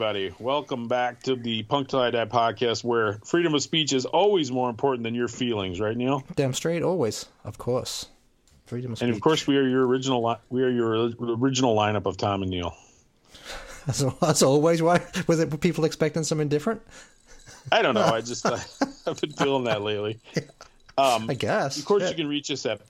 Everybody. Welcome back to the Punk Till I Die podcast where freedom of speech is always more important than your feelings, right, Neil? Damn straight, always. Of course. Freedom of speech. And of course, we are your original li- we are your original lineup of Tom and Neil. As, as always, why was it? Were people expecting something different? I don't know. I just uh, I've been feeling that lately. Um, I guess. Of course, Yeah. you can reach us at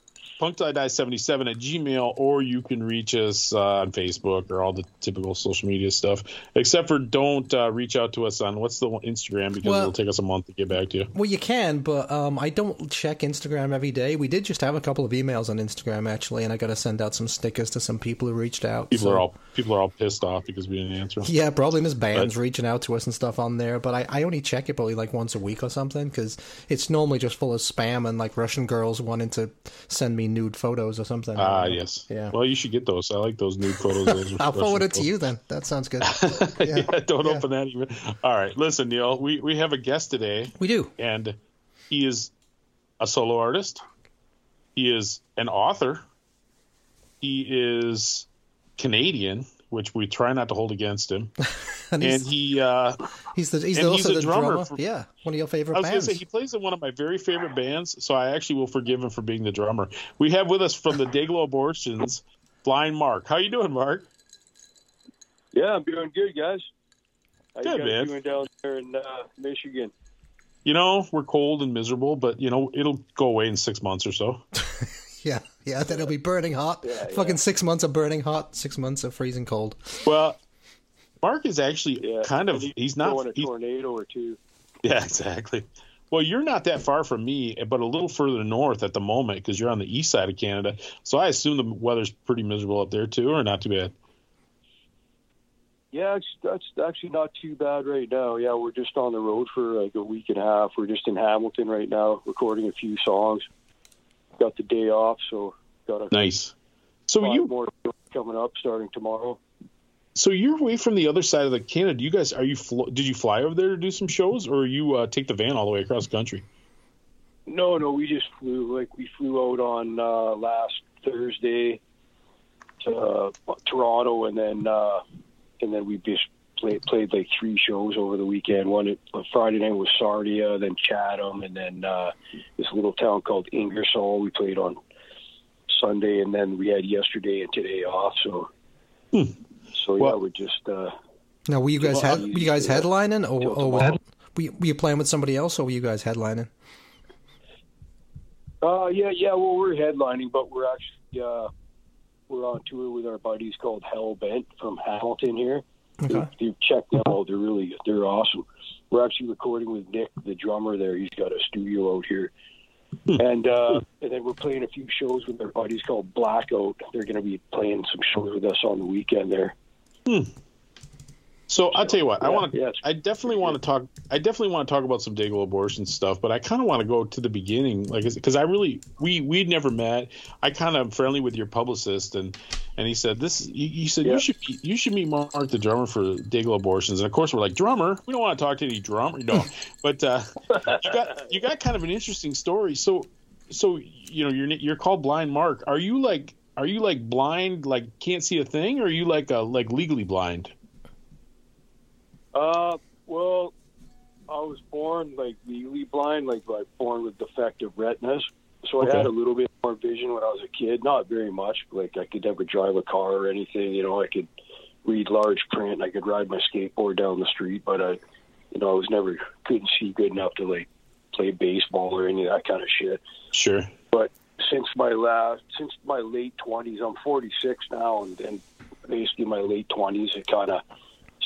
punktillidie77 at gmail, or you can reach us uh, on Facebook or all the typical social media stuff. Except for don't uh, reach out to us on what's the Instagram because Well- it'll take us a month to get back to you. Well, you can, but um, I don't check Instagram every day. We did just have a couple of emails on Instagram actually, and I got to send out some stickers to some people who reached out. People so- are all people are all pissed off because we didn't answer. them. Yeah, probably there's bands But- reaching out to us and stuff on there, but I, I only check it probably like once a week or something because it's normally just full of spam and like Russian girls wanting to send me nude photos or something. Ah, yes. Yeah. Well, you should get those. I like those nude photos. Those I'll forward it to you then. That sounds good. photos. yeah, don't yeah. open that even. All right, listen, Neil. We we have a guest today, we do. and he is a solo artist. He is an author. He is Canadian, which we try not to hold against him. And and he's, he, uh, he's the he's and also he's the drummer drummer. for- yeah, one of your favorite I was going to bands. say he plays in one of my very favorite bands, so I actually will forgive him for being the drummer. We have with us from the Dayglo Abortions, Blind Mark. How you doing, Mark? Yeah, I'm doing good, guys. How Good, you guys man. doing down there in uh, Michigan? You know, we're cold and miserable, but you know, it'll go away in six months or so. Yeah, yeah, then it'll be burning hot. Yeah, Fucking yeah. six months of burning hot, six months of freezing cold. Well, Mark is actually Yeah, kind of and he's throwing not a he's, tornado or two. yeah, exactly. Well, you're not that far from me, but a little further north at the moment because you're on the east side of Canada. So I assume the weather's pretty miserable up there too, or not too bad. Yeah, it's, that's actually not too bad right now. Yeah, we're just on the road for like a week and a half. We're just in Hamilton right now, recording a few songs. Got the day off, so got a Nice. So you more coming up starting tomorrow. so you're away from the other side of the Canada. You guys are you did you fly over there to do some shows, or you uh, take the van all the way across the country? No, no, we just flew. Like we flew out on uh, last Thursday to uh, Toronto, and then uh, and then we just played played like three shows over the weekend. One at, uh, Friday night was Sarnia, then Chatham, and then uh, this little town called Ingersoll. We played on Sunday, and then we had yesterday and today off. So, Hmm. so yeah, Well- we're just. Uh, Now, were you guys Well, head, were you guys headlining, or, or were, were, you, were you playing with somebody else, or were you guys headlining? Uh, yeah, yeah. Well, we're headlining, but we're actually uh, we're on tour with our buddies called Hell Bent from Hamilton here. Okay. You, you check them out; they're really they're awesome. We're actually recording with Nick, the drummer. There, he's got a studio out here, and uh, and then we're playing a few shows with our buddies called Blackout. They're going to be playing some shows with us on the weekend there. So I'll tell you what, I want to. yeah, it's I definitely want to talk. I definitely want to talk about some Dayglo abortion stuff, but I kind of want to go to the beginning, like because I really we we'd never met. I kind of friendly with your publicist, and and he said this. He, he said Yeah. you should meet- you should meet Mark, the drummer for Dayglo abortions, and of course we're like drummer. We don't want to talk to any drummer, no. but uh, you got you got kind of an interesting story. So so you know you're you're called Blind Mark. Are you like are you like blind, like can't see a thing, or are you like uh like legally blind? Uh, well, I was born like legally blind, like like born with defective retinas. So Okay. I had a little bit more vision when I was a kid, not very much. Like I could never drive a car or anything. You know, I could read large print. I could ride my skateboard down the street, but I, you know, I was never couldn't see good enough to like play baseball or any of that kind of shit. Sure. But since my last, since my late twenties, I'm 46 now, and, and basically my late 20s, it kind of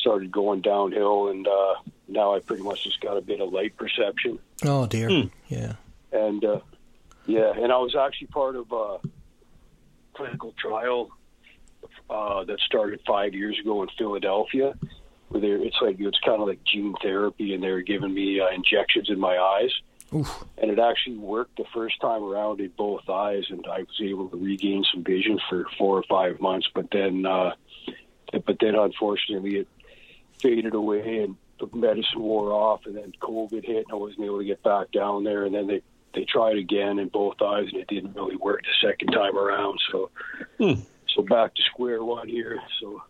started going downhill, and uh, now I pretty much just got a bit of light perception, Oh dear. Hmm. Yeah. and uh, yeah, and I was actually part of a clinical trial uh, that started five years ago in Philadelphia. Where they're, it's like it's kind of like gene therapy, and they were giving me uh, injections in my eyes Oof. and it actually worked the first time around in both eyes, and I was able to regain some vision for four or five months. But then, uh, but then unfortunately, it faded away, and the medicine wore off, and then COVID hit, and I wasn't able to get back down there. And then they they tried again in both eyes, and it didn't really work the second time around. So, Hmm. so back to square one here. So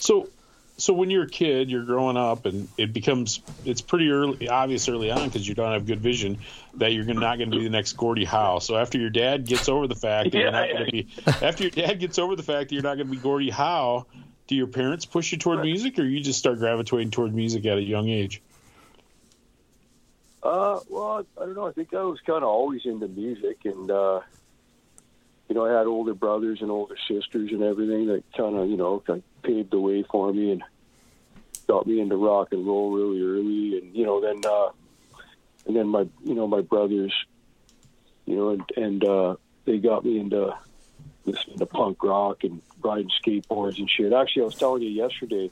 So, so when you're a kid, you're growing up, and it becomes it's pretty early, obvious early on because you don't have good vision that you're not going to be the next Gordie Howe. So after your dad gets over the fact that you're not going to be, after your dad gets over the fact that you're not going to be Gordie Howe, do your parents push you toward music, or you just start gravitating toward music at a young age? Uh, well, I don't know. I think I was kind of always into music, and uh, you know, I had older brothers and older sisters and everything that kind of, you know, kind of paved the way for me and got me into rock and roll really early. And you know, then uh, and then my, you know, my brothers, you know, and and uh, they got me into listening to punk rock and riding skateboards and shit. Actually, I was telling you yesterday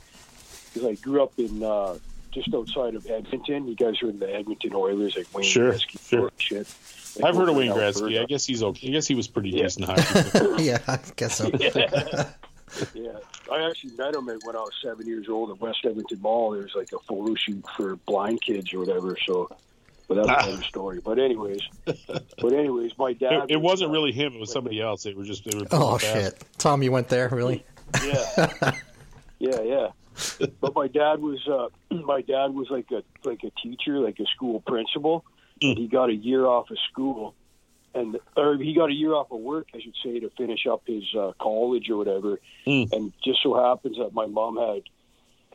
because I grew up in. Uh, just outside of Edmonton. You guys are in the Edmonton Oilers, like Wayne sure, Gretzky sure. shit. Like I've heard of Wayne Gretzky. I guess he's okay. I guess he was pretty yeah. decent hockey. yeah, I guess so. yeah. yeah, I actually met him when I was seven years old at West Edmonton Mall. There was like a photo shoot for blind kids or whatever. So, but that's another story. But anyways, but anyways, my dad. It, it was, wasn't really him. It was somebody else. They were just. They were oh shit, Tom, you went there really? Yeah, yeah, yeah. but my dad was uh, my dad was like a like a teacher, like a school principal. Mm. He got a year off of school, and or he got a year off of work, I should say, to finish up his uh, college or whatever. Mm. And just so happens that my mom had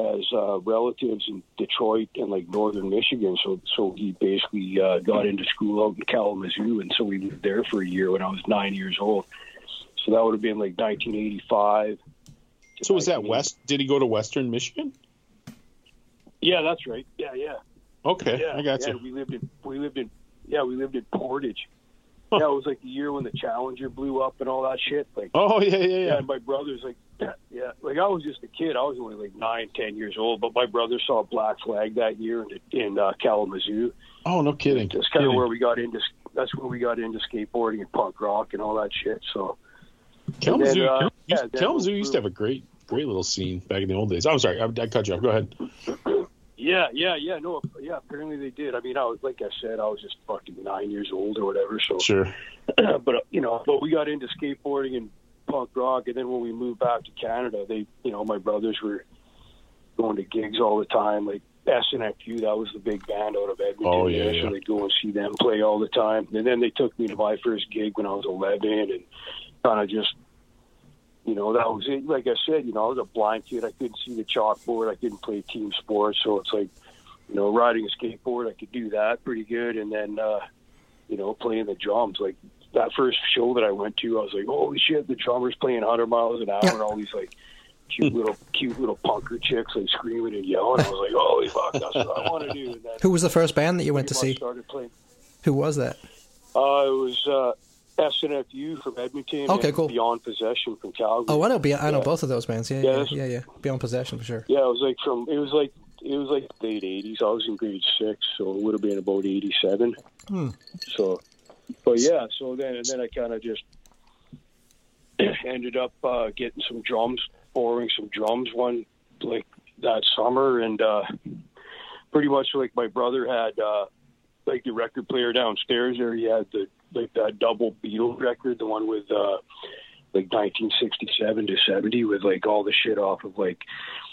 has uh, relatives in Detroit and like northern Michigan, so so he basically uh, got into school out in Kalamazoo, and so we lived there for a year when I was nine years old. So that would have been like 1985. So was that West? Did he go to Western Michigan? Yeah, that's right. Yeah, yeah. Okay, yeah, I got yeah, you. We lived in we lived in yeah we lived in Portage. Yeah, it was like the year when the Challenger blew up and all that shit. Like oh yeah yeah yeah. yeah and my brother's like yeah, yeah like I was just a kid. I was only like nine ten years old, but my brother saw Black Flag that year in, in uh, Kalamazoo. Oh no kidding. That's kind of where we got into. That's where we got into skateboarding and punk rock and all that shit. So Kalamazoo, then, uh, yeah, Kalamazoo used to have a great great little scene back in the old days. I'm sorry, I, I cut you off. Go ahead. Yeah, yeah, yeah. No, yeah. Apparently they did. I mean, I was like I said, I was just fucking nine years old or whatever. So sure. but uh, you know, but we got into skateboarding and punk rock, and then when we moved back to Canada, they, you know, my brothers were going to gigs all the time, like SNFU. That was the big band out of Edmonton. Oh yeah, yeah. So they'd go and see them play all the time, and then they took me to my first gig when I was 11, and kind of just you know, that was it. Like I said, you know, I was a blind kid. I couldn't see the chalkboard. I couldn't play team sports. So it's like, you know, riding a skateboard, I could do that pretty good. And then, uh, you know, playing the drums. Like that first show that I went to, I was like, holy shit, the drummer's playing 100 miles an hour and all these like cute little, cute little punker chicks like screaming and yelling. I was like, holy fuck, that's what I want to do. And then Who was the first band that you went to see? Started playing. Who was that? Uh, it was, uh, SNFU from Edmonton. Okay, cool. Beyond Possession from Calgary. Oh, I know. Be- I know yeah. both of those bands. Yeah, yeah, Yeah, yeah, yeah. Beyond Possession for sure. Yeah, it was like from it was like it was like late eighties. I was in grade six, so it would have been about eighty seven. Hmm. So, but yeah, so then and then I kind of just ended up uh, getting some drums, borrowing some drums one like that summer, and uh, pretty much like my brother had uh, like the record player downstairs there. He had the like that double Beatles record, the one with uh, like 1967 to 70, with like all the shit off of like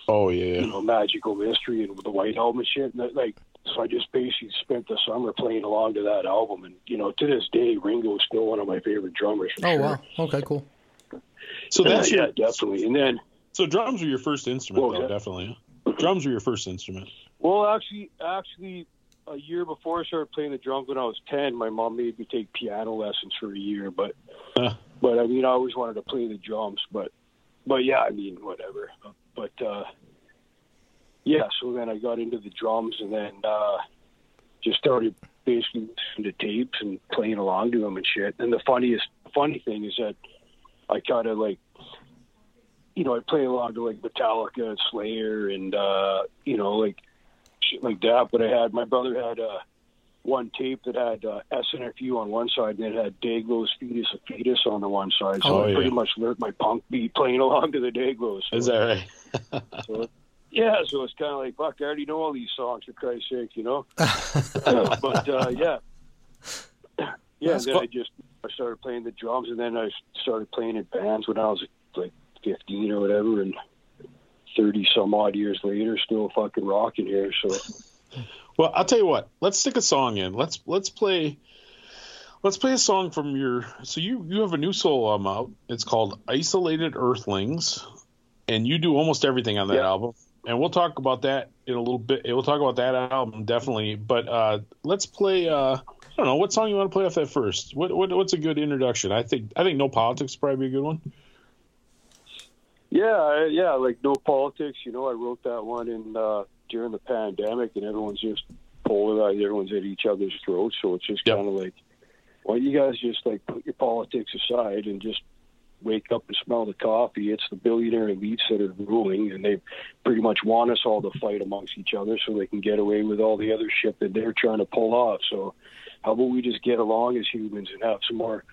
oh yeah, you know, Magical Mystery and the White Album and shit. And that, like, so I just basically spent the summer playing along to that album. And you know, to this day, Ringo is still one of my favorite drummers. For Oh sure. wow. Okay, cool. So that's yeah, your, definitely. And then, so drums were your first instrument, What was though, that? definitely. Drums were your first instrument. well, actually, actually. A year before I started playing the drums when I was ten, my mom made me take piano lessons for a year. But, Huh. but I mean, I always wanted to play the drums. But, but yeah, I mean, whatever. But uh, yeah, so then I got into the drums, and then uh, just started basically listening to tapes and playing along to them and shit. And the funniest, funny thing is that I kind of like, you know, I play along to like Metallica and Slayer and uh, you know, like shit like that. But I had my brother had uh, one tape that had uh, SNFU on one side, and it had Dayglos Fetus of Fetus on the one side. So Oh, I yeah. pretty much learned my punk beat playing along to the Dayglos. So, Is that right? so, yeah, so it's kind of like, fuck, I already know all these songs, for Christ's sake, you know? but, uh, yeah. Yeah, That's and then cool. I just I started playing the drums, and then I started playing in bands when I was like 15 or whatever, and thirty some odd years later, still fucking rocking here. So Well, I'll tell you what. Let's stick a song in. Let's let's play. Let's play a song from your. So you you have a new solo album out. It's called Isolated Earthlings, and you do almost everything on that Yeah. album. And we'll talk about that in a little bit. We'll talk about that album definitely. But uh, let's play. Uh, I don't know what song you want to play off that first. What, what what's a good introduction? I think I think No Politics would probably be a good one. Yeah, yeah, like no politics. You know, I wrote that one in uh, during the pandemic, and everyone's just polarized. Everyone's at each other's throats. So it's just Yep. kind of like, why don't you guys just like put your politics aside and just wake up and smell the coffee. It's the billionaire elites that are ruling, and they pretty much want us all to fight amongst each other so they can get away with all the other shit that they're trying to pull off. So, how about we just get along as humans and have some more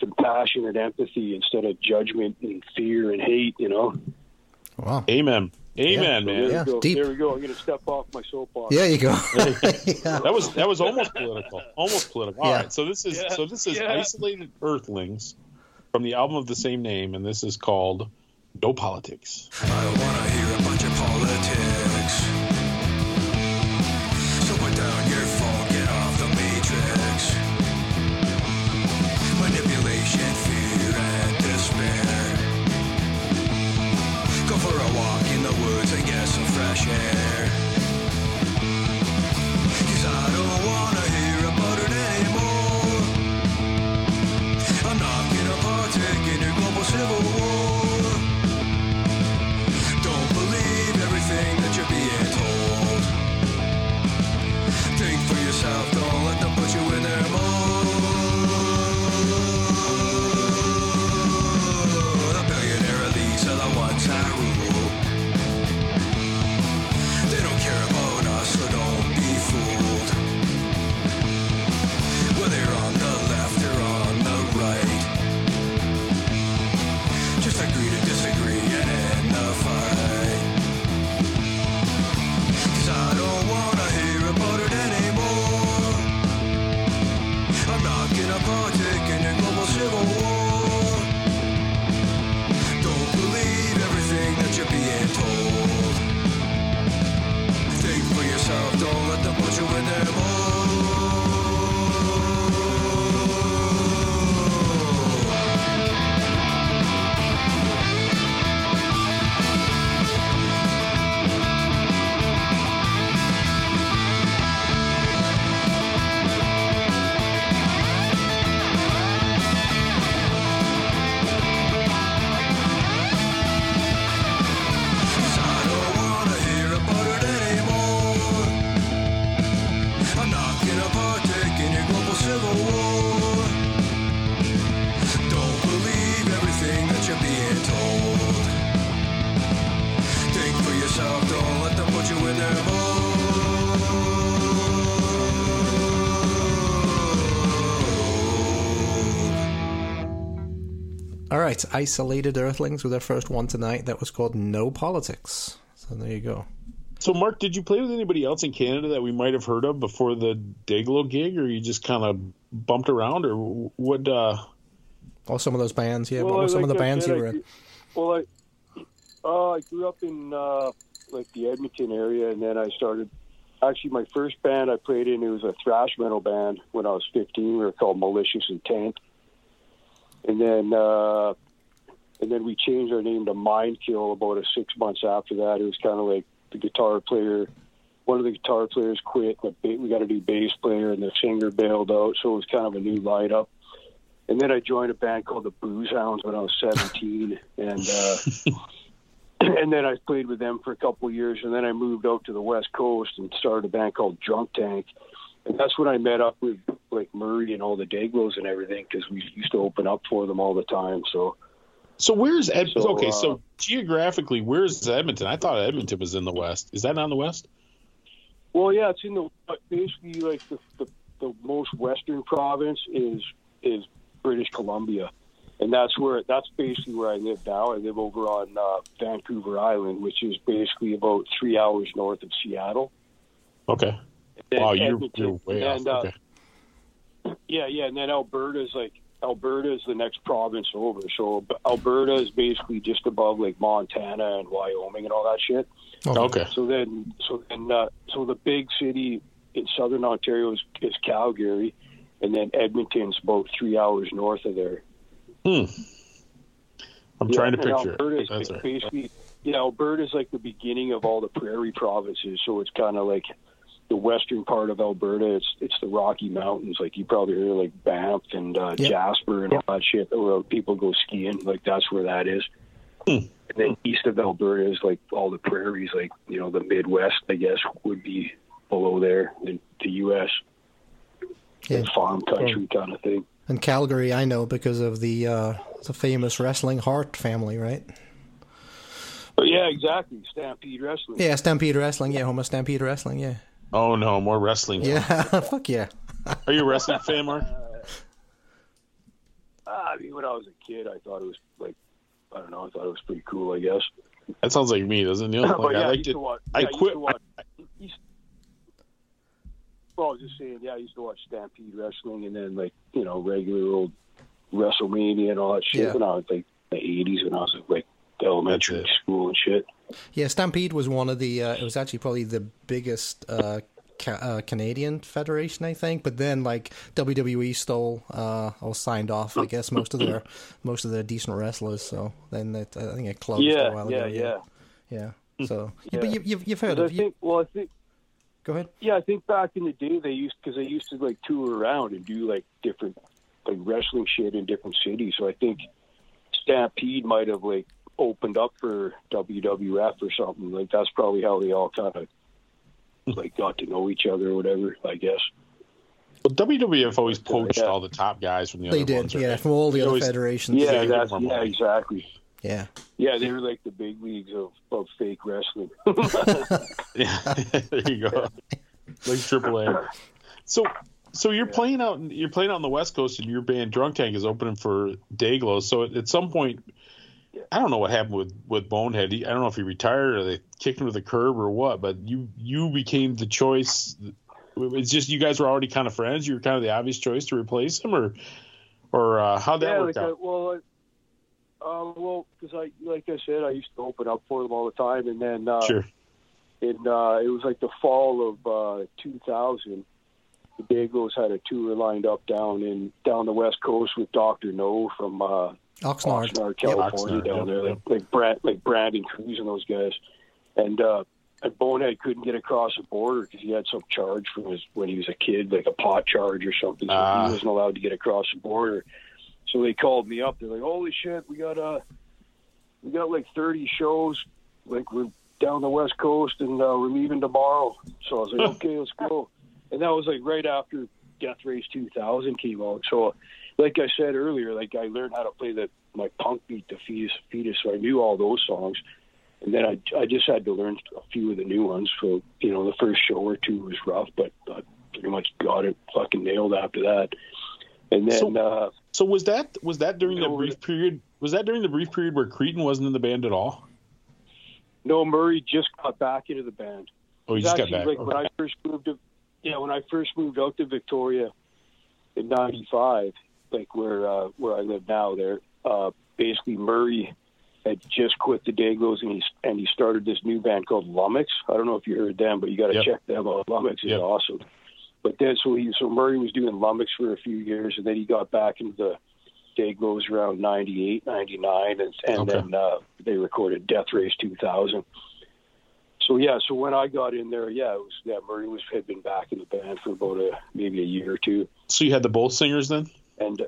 compassion and empathy instead of judgment and fear and hate? You know. Wow. Amen. Amen, Yeah. man. There Yeah, we go. deep. There we go. I'm going to step off my soapbox. Yeah, you go. yeah. That was that was almost political. Almost political. All Yeah. right. So this is Yeah. so this is Yeah. isolated Earthlings from the album of the same name, and this is called No Politics. Fresh air. Right, Isolated Earthlings with their first one tonight. That was called No Politics. So there you go. So, Mark, did you play with anybody else in Canada that we might have heard of before the Dayglo gig, or you just kind of bumped around, or what? Uh, Oh, some of those bands, yeah. Well, what were some like of the bands said, you were in? Well, I, uh, I grew up in uh, like the Edmonton area, and then I started. Actually, my first band I played in it was a thrash metal band when I was 15. We were called Malicious Intent, and then uh, and then we changed our name to Mindkill about a six months after that. It was kind of like the guitar player. One of the guitar players quit. We got a new bass player, and the singer bailed out. So it was kind of a new lineup. And then I joined a band called the Booze Hounds when I was 17, and uh, and then I played with them for a couple of years, and then I moved out to the West Coast and started a band called Drunk Tank, and that's when I met up with like Murray and all the Dayglos and everything because we used to open up for them all the time. So so where's Ed? So, okay, uh, so geographically, where's Edmonton? I thought Edmonton was in the west. Is that not in the west? Well, yeah, it's in the basically like the the, the most western province is is British Columbia, and that's where that's basically where I live now. I live over on uh, Vancouver Island, which is basically about three hours north of Seattle. Okay. And Wow, you're, Edmonton- you're way off. and, uh, Okay. Yeah, yeah, and then Alberta's like Alberta is the next province over. So Alberta is basically just above like Montana and Wyoming and all that shit. Okay. So then, so then, uh, so the big city in southern Ontario is, is Calgary, and then Edmonton's about three hours north of there. Hmm. I'm Yeah, trying to picture Alberta it. is That's like right. basically, yeah, Alberta is like the beginning of all the prairie provinces. So it's kind of like the western part of Alberta. It's it's the Rocky Mountains. Like you probably hear like Banff and uh, Yep. Jasper and all that shit where people go skiing. Like that's where that is. Hmm. And then east of Alberta is like all the prairies, like you know the Midwest. I guess would be below there in the U.S. Yeah. farm country kind of thing. And Calgary, I know because of the uh, the famous wrestling Hart family, right? But yeah, exactly. Stampede Wrestling. Yeah, Stampede Wrestling. Yeah, Homo Stampede Wrestling. Yeah, Oh no, more wrestling. yeah. Fuck yeah. Are you a wrestling fan, Mark? Ah, I mean, when I was a kid, I thought it was like, I don't know, I thought it was pretty cool. I guess. That sounds like me, doesn't it? Like, but yeah, I I liked used to watch. I yeah, used quit- To watch, used- well, I was just saying, yeah, I used to watch Stampede Wrestling and then like you know regular old WrestleMania and all that shit Yeah. when I was like the '80s when I was like elementary school and shit. Yeah, Stampede was one of the. Uh, it was actually probably the biggest uh, ca- uh, Canadian federation, I think. But then, like WWE stole uh, or signed off, I guess most of their most of their decent wrestlers. So then it, I think it closed a Yeah, while yeah, ago. yeah. yeah. So, Yeah. but you, you've you've heard I of you. think. Well, I think. Go ahead. Yeah, I think back in the day they used because they used to like tour around and do like different like wrestling shit in different cities. So I think Stampede might have like opened up for WWF or something. Like that's probably how they all kind of like got to know each other or whatever. I guess. Well, WWF always uh, poached Yeah. all the top guys from the They other did, ones. right? yeah, from all the They other always- federations. Yeah, Yeah, that's give 'em more yeah, exactly. yeah. Yeah, they were like the big leagues of, of fake wrestling. Yeah, there you go. Like AAA. So, so you're playing out. You're playing out on the West Coast, and your band Drunk Tank is opening for Dayglo. So at, at some point, I don't know what happened with with Bonehead. He, I don't know if he retired or they kicked him to the curb or what. But you you became the choice. It's just you guys were already kind of friends. You were kind of the obvious choice to replace him, or or uh, how'd that yeah, work like out? I, well, I, uh, well, because I like I said, I used to open up for them all the time, and then uh, sure. in uh, it was like the fall of uh, 2000. The Dayglos had a tour lined up down in down the west coast with Doctor Know from uh, Oxnard. Oxnard, Yep. California, Oxnard, down there, yep. like like Brand, like Brandon Cruz and those guys, and uh, and Bonehead couldn't get across the border because he had some charge from his when he was a kid, like a pot charge or something. So Ah. he wasn't allowed to get across the border. So they called me up. They're like, "Holy shit, we got uh, we got like 30 shows. Like we're down the west coast and uh, we're leaving tomorrow." So I was like, "Okay, let's go." And that was like right after Death Race 2000 came out. So, like I said earlier, like I learned how to play the my punk beat, the fetus, fetus. So I knew all those songs, and then I I just had to learn a few of the new ones. So you know, the first show or two was rough, but I pretty much got it fucking nailed after that. And then So- uh, So was that was that during the No, brief period? Was that during the brief period where Cretin wasn't in the band at all? no, Murray just got back into the band. Oh, he just got back. like when I first moved to yeah when I first moved out to Victoria in '95, like where uh, where I live now. There, uh, basically Murray had just quit the Dayglos and he and he started this new band called Lummox. I don't know if you heard them, but you got to Yep. check them out. Lummox is Yep. awesome. But then so he so Murray was doing Lummox for a few years, and then he got back into the Dayglos around 98, 99, and, and Okay. then uh, they recorded Death Race 2000. So yeah, so when I got in there, yeah, it was yeah, Murray was had been back in the band for about a maybe a year or two, So you had the both singers then? And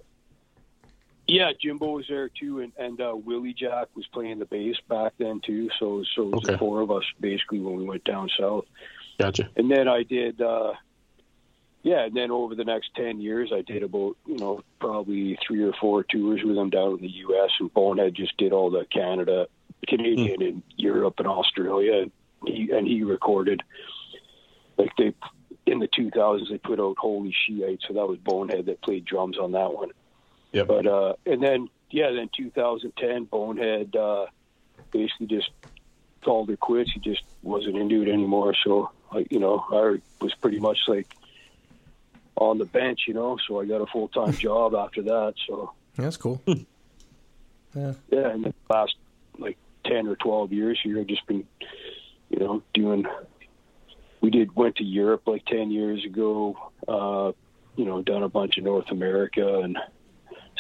yeah, Jimbo was there too, and and uh, Willie Jack was playing the bass back then too. So so it was Okay. the four of us basically when we went down south, Gotcha. and then I did. uh yeah, and then over the next ten years, I did about you know probably three or four tours with them down in the U.S. and Bonehead just did all the Canada, Canadian, and Europe and Australia. And he and he recorded like they in the 2000s they put out Holy Shiite, so that was Bonehead that played drums on that one. Yep. But uh, and then yeah, then 2010 Bonehead uh, basically just called it quits. He just wasn't into it anymore. So like you know, I was pretty much like on the bench, you know. So I got a full time job after that. So Yeah, that's cool. yeah. yeah, and the last like ten or twelve years here, I've just been, you know, doing. We did went to Europe like ten years ago. Uh, you know, done a bunch of North America and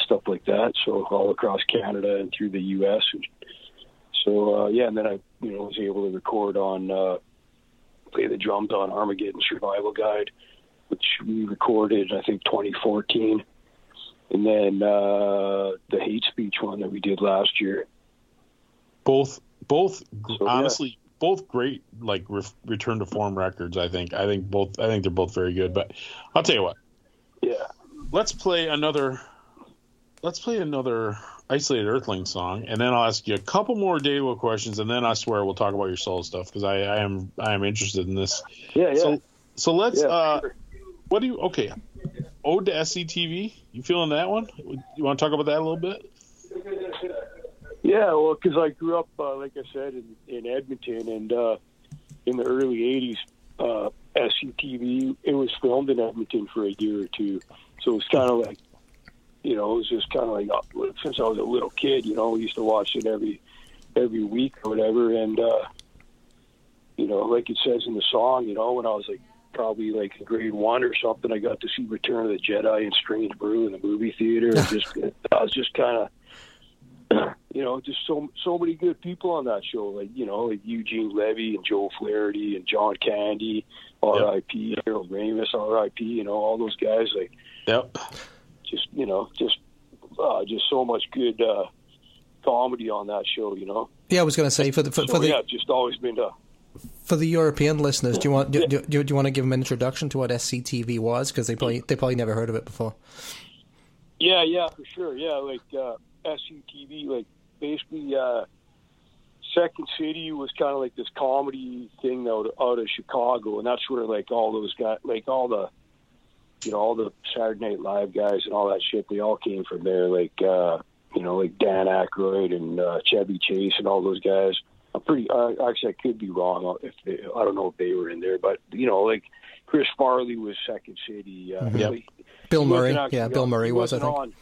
stuff like that. So all across Canada and through the U.S. So uh, yeah, and then I you know was able to record on uh, play the drums on Armageddon Survival Guide, which we recorded I think 2014 and then uh, the hate speech one that we did last year. both both So, honestly both great like re- return to form records i think. I think both i think they're both very good but i'll tell you what. Yeah, let's play another let's play another isolated earthling song and then i'll ask you a couple more Dayglo questions and then i swear we'll talk about your soul stuff because I, I am i am interested in this. Yeah, yeah. so so let's yeah, uh sure. what do you okay. Ode to sctv you feeling that one? You want to talk about that a little bit yeah. Well, because I grew up, uh, like I said, in, in Edmonton, and uh, in the early '80s, uh, SCTV. It was filmed in Edmonton for a year or two, so it's kind of like, you know, it was just kind of like uh, since I was a little kid, you know, we used to watch it every every week or whatever, and uh, you know, like it says in the song, you know, when I was like probably like grade one or something, I got to see Return of the Jedi and Strange Brew in the movie theater. And just I was just kind of, you know, just so so many good people on that show, like you know, like Eugene Levy and Joe Flaherty and John Candy, R.I.P. Harold Ramis, R.I.P. You know, all those guys, like yep just you know, just uh, just so much good uh, comedy on that show. You know, Yeah, I was going to say for the for, so for the yeah, just always been uh, for the European listeners, do you want do, do, do you want to give them an introduction to what SCTV was because they probably they probably never heard of it before. Yeah, yeah, for sure. Yeah, like uh, SCTV, like basically uh, Second City was kind of like this comedy thing out out of Chicago, and that's where like all those guys, like all the, you know, all the Saturday Night Live guys and all that shit, they all came from there. Like, uh, you know, like Dan Aykroyd and uh, Chevy Chase and all those guys. I'm pretty. Uh, actually, I could be wrong if they, I don't know if they were in there, but you know, like Chris Farley was Second City. Uh, Yep. Bill Murray, yeah, Bill Murray was I think. on-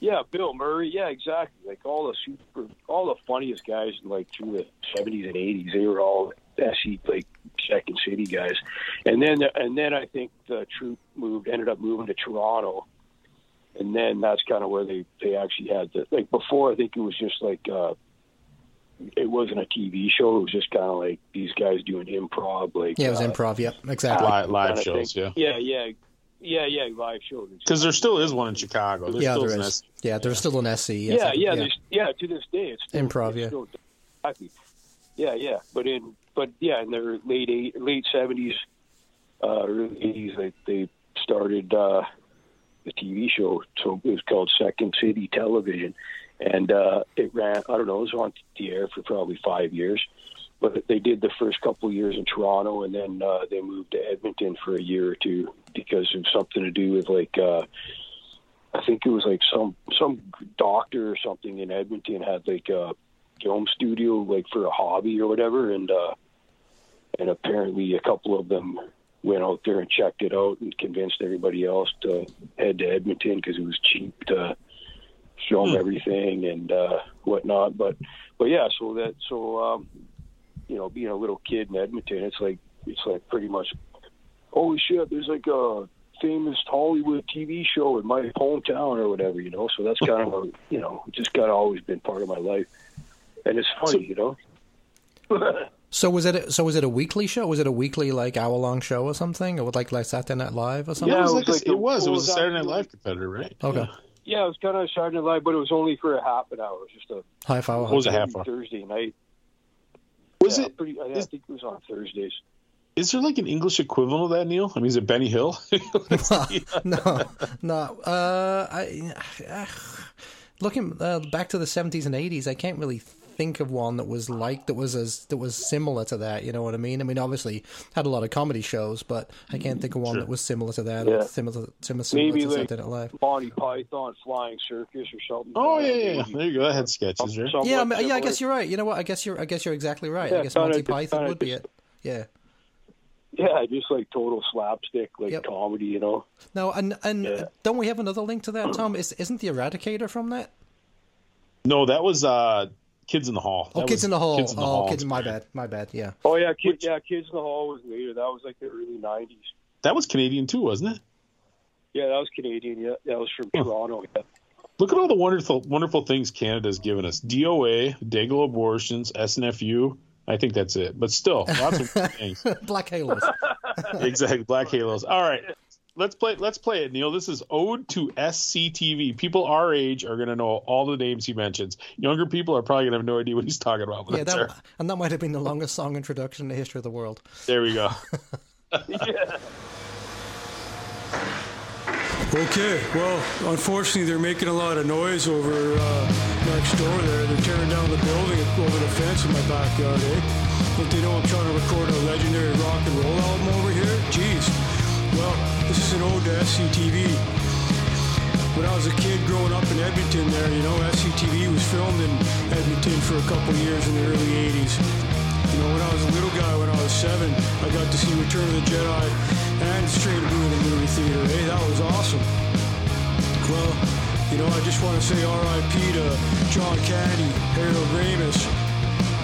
yeah, Bill Murray. Yeah, exactly. Like all the super, all the funniest guys, like through the seventies and eighties, they were all SE like Second City guys. And then, and then I think the troupe moved, ended up moving to Toronto, and then that's kind of where they they actually had the like before. I think it was just like. uh it wasn't a TV show. It was just kind of like these guys doing improv, like Yeah, it was uh, improv. Yep, exactly. live, live shows thing. yeah yeah, yeah, yeah, yeah, live shows. because there still is one in chicago there yeah, still there. Yeah, there's still an SC. Yes, yeah, I- yeah, there's- yeah. To this day, it's still, Improv, it's yeah. still exactly. Yeah, yeah. But in but yeah, in their late eight, late seventies, uh, early eighties, they they started uh, the TV show. So it was called Second City Television, and uh, it ran. I don't know. It was on the air for probably five years. But they did the first couple of years in Toronto, and then uh, they moved to Edmonton for a year or two because of something to do with like uh, I think it was like some some doctor or something in Edmonton had like a film studio like for a hobby or whatever, and uh, and apparently a couple of them went out there and checked it out and convinced everybody else to head to Edmonton because it was cheap to film everything and uh, whatnot. But but yeah, so that so um, you know, being a little kid in Edmonton, it's like it's like pretty much holy shit, there's like a famous Hollywood TV show in my hometown or whatever, you know. So that's kind of a, you know, just kind of always been part of my life, and it's funny, you know. So was it a, so was it a weekly show? Was it a weekly like hour long show or something, or with like like Saturday Night Live or something? yeah, it was it like was a, it was it was a saturday night live competitor right Okay, yeah, it was kind of Saturday Night Live, but it was only for a half an hour. It was just a half hour. What was it, half hour? Thursday night. Was yeah, it Pretty, I, I is- think it was on Thursdays. is there like an english equivalent of that neil i mean is it benny hill no, no. Uh, I, uh, looking uh, back to the seventies and eighties, I can't really think of one that was like that was as that was similar to that. You know what I mean? I mean, obviously had a lot of comedy shows, but I can't think of one Sure. that was similar to that. Yeah. Similar, similar, similar Maybe to like Saturday Night Live. Monty Python Flying Circus or something. oh yeah yeah, yeah there you go that had sketches right Yeah, I mean, yeah. I guess you're right. You know what? I guess you're. I guess you're exactly right. Yeah, I guess kinda- Monty Python kinda would be it. Yeah. yeah, just like total slapstick, like Yep. comedy, you know. No, and and Yeah. don't we have another link to that, Tom? Is isn't the Eradicator from that? No, that was uh, Kids in the Hall. Oh, Kids in the Hall. Kids in the oh, Hall. Kids. My bad. My bad. Yeah. Oh yeah, kid, yeah, Kids in the Hall was later. That was like the early '90s. That was Canadian too, wasn't it? Yeah, that was Canadian. Yeah, that was from Toronto. Yeah. Look at all the wonderful, wonderful things Canada's given us: DOA, Dayglo abortions, SNFU. I think that's it, but still, lots of things. Black Halos. exactly, Black Halos. All right, let's play. Let's play it, Neil. This is Ode to SCTV. People our age are going to know all the names he mentions. Younger people are probably going to have no idea what he's talking about. Yeah, that's all that, and that might have been the longest song introduction in the history of the world. There we go. yeah. Okay, well, unfortunately, they're making a lot of noise over uh, next door there. They're tearing down the building over the fence in my backyard, eh? But they know I'm trying to record a legendary rock and roll album over here? Jeez. Well, this is an ode to SCTV. When I was a kid growing up in Edmonton there, you know, SCTV was filmed in Edmonton for a couple years in the early 80s. You know, when I was a little guy, when I was seven, I got to see Return of the Jedi and Strange Brew in the movie theater. Hey, that was awesome. Well, you know, I just want to say R.I.P. to John Candy, Harold Ramis,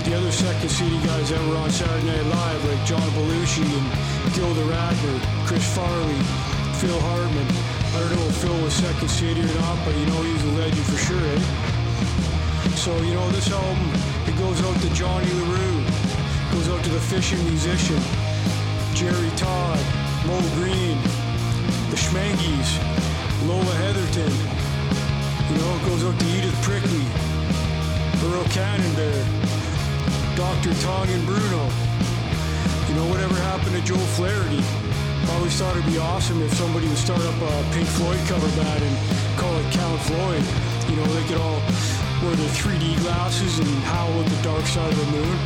the other Second City guys that were on Saturday Night Live, like John Belushi and Gilda Radner, Chris Farley, Phil Hartman. I don't know if Phil was Second City or not, but you know, he's a legend for sure, eh? So, you know, this album, it goes out to Johnny LaRue, goes out to the fishing musician, Gerry Todd, Moe Green, the Schmenges, Lola Heatherton. You know, it goes out to Edith Prickley, Earl Camembert, Dr. Tongue and Bruno. You know, whatever happened to Joe Flaherty? Always thought it'd be awesome if somebody would start up a Pink Floyd cover band and call it Count Floyd. You know, they could all wear their 3D glasses and howl at the dark side of the moon.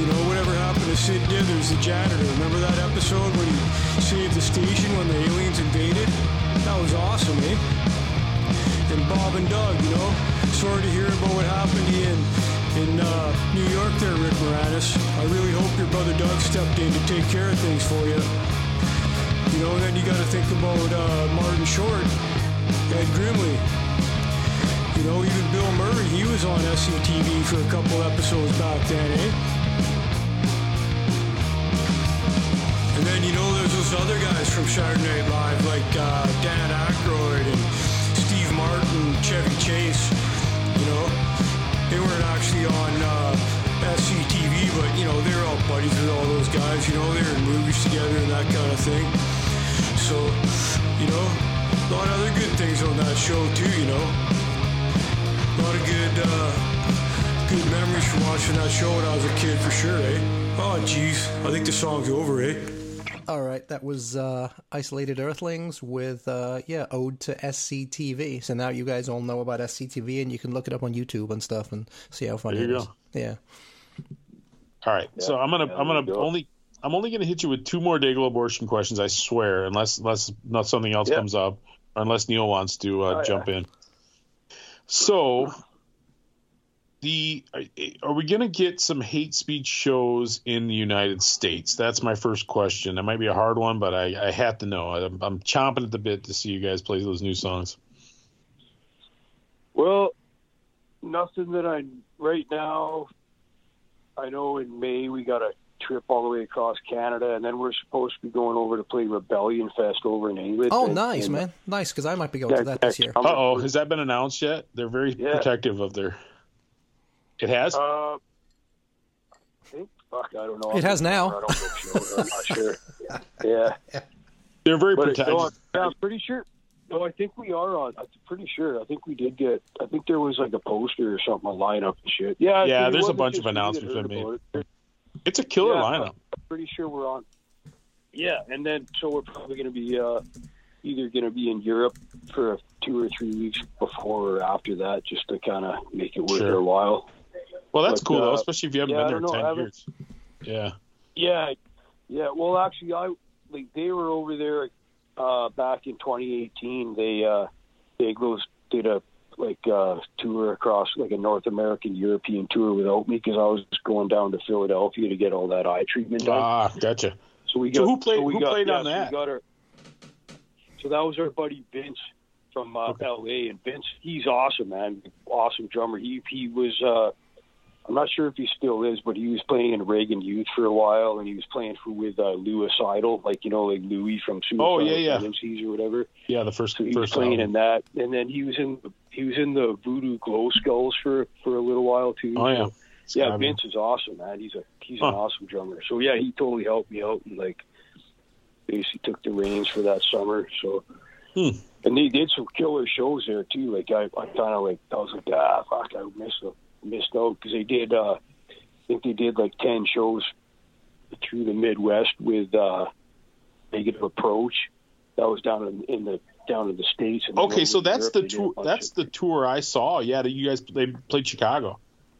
You know, whatever happened to Sid Dithers, the janitor? Remember that episode when he saved the station when the aliens invaded? That was awesome, eh? And Bob and Doug, you know, sorry to hear about what happened to you in uh, New York there, Rick Moranis. I really hope your brother Doug stepped in to take care of things for you. You know, and then you got to think about uh, Martin Short, Ed Grimley. You know, even Bill Murray, he was on SCTV for a couple episodes back then, eh? And then, you know, there's those other guys from Night Live, like uh, Dan Aykroyd and Steve Martin, Chevy Chase. You know, they weren't actually on uh, SCTV, but, you know, they're all buddies with all those guys. You know, they're in movies together and that kind of thing. So, you know, a lot of other good things on that show, too, you know. A lot of good, uh, good memories from watching that show when I was a kid, for sure, eh? Oh, jeez. I think the song's over, eh? All right, that was uh, Isolated Earthlings with, uh, yeah, Ode to SCTV. So now you guys all know about SCTV and you can look it up on YouTube and stuff and see how funny There it you is. go. Yeah. All right, so I'm gonna yeah, I'm gonna go. only I'm only gonna hit you with two more Dayglo abortion questions. I swear, unless unless not something else Yeah. comes up, or unless Neil wants to uh, Oh, yeah. jump in. So, the are, are we gonna get some hate speech shows in the United States? That's my first question. That might be a hard one, but I, I have to know. I'm, I'm chomping at the bit to see you guys play those new songs. Well, nothing that I right now. I know in May we got a trip all the way across Canada, and then we're supposed to be going over to play Rebellion Fest over in England. Oh, and- nice, and- man. Nice, because I might be going to Yeah, that this year. Uh oh, has that been announced yet? They're very Yeah. protective of their. It has. Uh, I think. Fuck, I don't know. It has now. I don't know. Sure. I'm not sure. Yeah, They're very but it, no, I'm, yeah, pretty sure. No, I think we are on. I'm pretty sure. I think we did get. I think there was like a poster or something, a lineup and shit. Yeah, Yeah, there's a bunch of announcements heard been it. It's a killer Yeah. lineup. I'm pretty sure we're on. Yeah, and then so we're probably going to be uh, either going to be in Europe for two or three weeks before or after that, just to kind of make it worth Sure. our while. Well, that's But, cool though, uh, especially if you haven't yeah, been there know, ten years. Yeah. Yeah, yeah. Well, actually, I like they were over there uh, back in 2018. They uh, they did a like uh, tour across like a North American European tour without me because I was going down to Philadelphia to get all that eye treatment done. Ah, gotcha. so we so got who played- we who got, played yeah, on so that? our- so that was our buddy Vince from uh, Okay. L.A. and Vince, he's awesome, man, awesome drummer. He he was. Uh, I'm not sure if he still is, but he was playing in Reagan Youth for a while, and he was playing for with uh, Louis Idol, like you know, like Louis from Suicide Oh, yeah, yeah. Tendencies or whatever. Yeah, the first So he was first playing album. in that, and then he was in he was in the Voodoo Glow Skulls for for a little while too. Oh yeah. So, yeah. Vince is awesome, man. He's a he's Huh. an awesome drummer. So yeah, he totally helped me out and like basically took the reins for that summer. So Hmm. and they did some killer shows there too. Like I, I kind of like I was like ah fuck I missed missed out because they did. uh I think they did like ten shows through the Midwest with uh Negative Approach. That was down in, in the down in the states. And Okay, so that's Europe, the they did a tour. That's of- the tour I saw. Yeah, that you guys they played Chicago.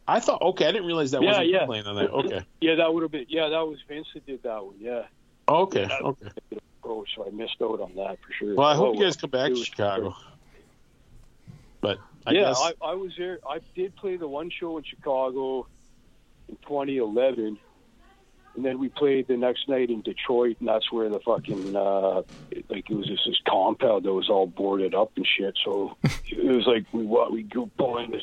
I thought. Okay, I didn't realize that Yeah, wasn't yeah. playing on that. Okay. yeah that would have been yeah that was Vince that did that one yeah. Okay. Okay. Oh, so I missed out on that for sure. Well, I hope Oh, you guys come back to Chicago. But I yeah, guess I, I was there. I did play the one show in Chicago in 2011, and then we played the next night in Detroit, and that's where the fucking uh, it- like it was just this compound that was all boarded up and shit. So it was like we what we go pull into